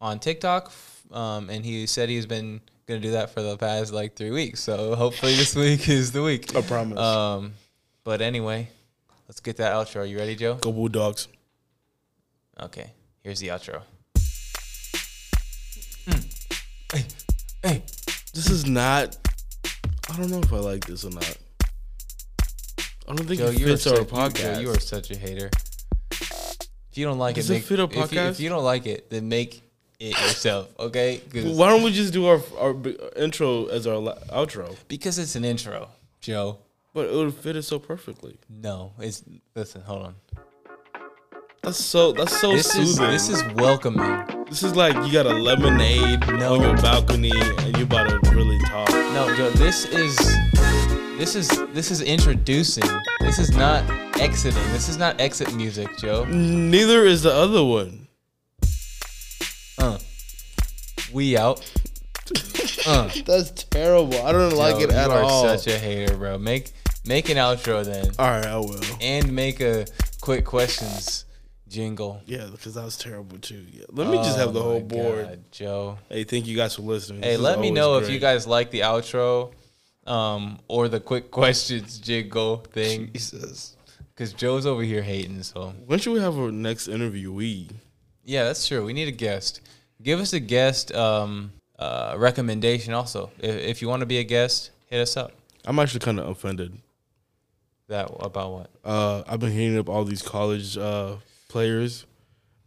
on TikTok, um, and he said he's been gonna do that for the past like three weeks. So hopefully this week is the week. I promise. Um, but anyway, let's get that outro. Are You ready, Joe? Go Bulldogs. Okay, here's the outro. Hey, hey. This is not. I don't know if I like this or not. I don't think Joe, it you fits our such, podcast. Joe, you are such a hater. If you don't like Does it, it make, fit our if you- If, you don't like it, then make it yourself, okay? Why don't we just do our our intro as our outro? because it's an intro, Joe. But it would fit it so perfectly. No, it's listen. Hold on. That's so. That's so This is soothing. this is welcoming. This is like you got a lemonade No. on your balcony and you about to really talk. No, Joe. This is this is this is introducing. This is not exiting. This is not exit music, Joe. Neither is the other one. We out. Uh. That's terrible. I don't like it at you are all. such a hater, bro. Make make an outro then, all right, I will. and make a quick questions jingle. Yeah, because that was terrible too. Yeah. Let me just have the Oh whole my board. God, Joe. Hey, thank you guys for listening. Hey, This is let me always know if great. you guys like the outro, um, or the quick questions jingle thing, Jesus. because Joe's over here hating. So When should we have our next interviewee? yeah, that's true. We need a guest. Give us a guest um, uh, recommendation. Also, if, if you want to be a guest, hit us up. I'm actually kind of offended. That about what? Uh, I've been hitting up all these college uh, players.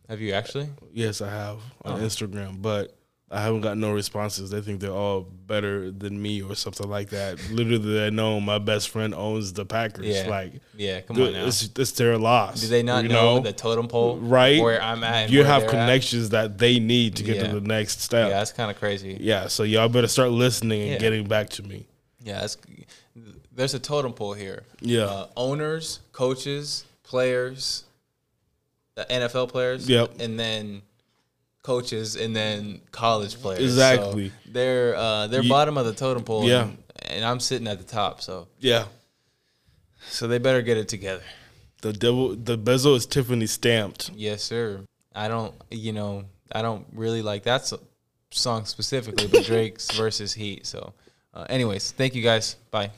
Have you actually? Yes, I have on Oh. Instagram, but I haven't got no responses. They think they're all better than me or something like that. Literally, they know my best friend owns the Packers. Yeah. Like, Yeah, come on now. it's, it's their loss. Do they not you know, the totem pole? right? Where I'm at. you have they're at? connections that they need to get Yeah. to the next step. Yeah, that's kind of crazy. Yeah, so y'all better start listening and Yeah. getting back to me. Yeah, there's a totem pole here. Yeah. Uh, owners, coaches, players, the NFL players. Yep. And then coaches, and then college players. Exactly. So they're uh, they're Ye- bottom of the totem pole. Yeah. And, and I'm sitting at the top. So Yeah. so they better get it together. The devil, the bezel is Tiffany stamped. Yes, sir. I don't, you know, I don't really like that song specifically, but Drake's versus Heat. So, uh, anyways, thank you guys. Bye.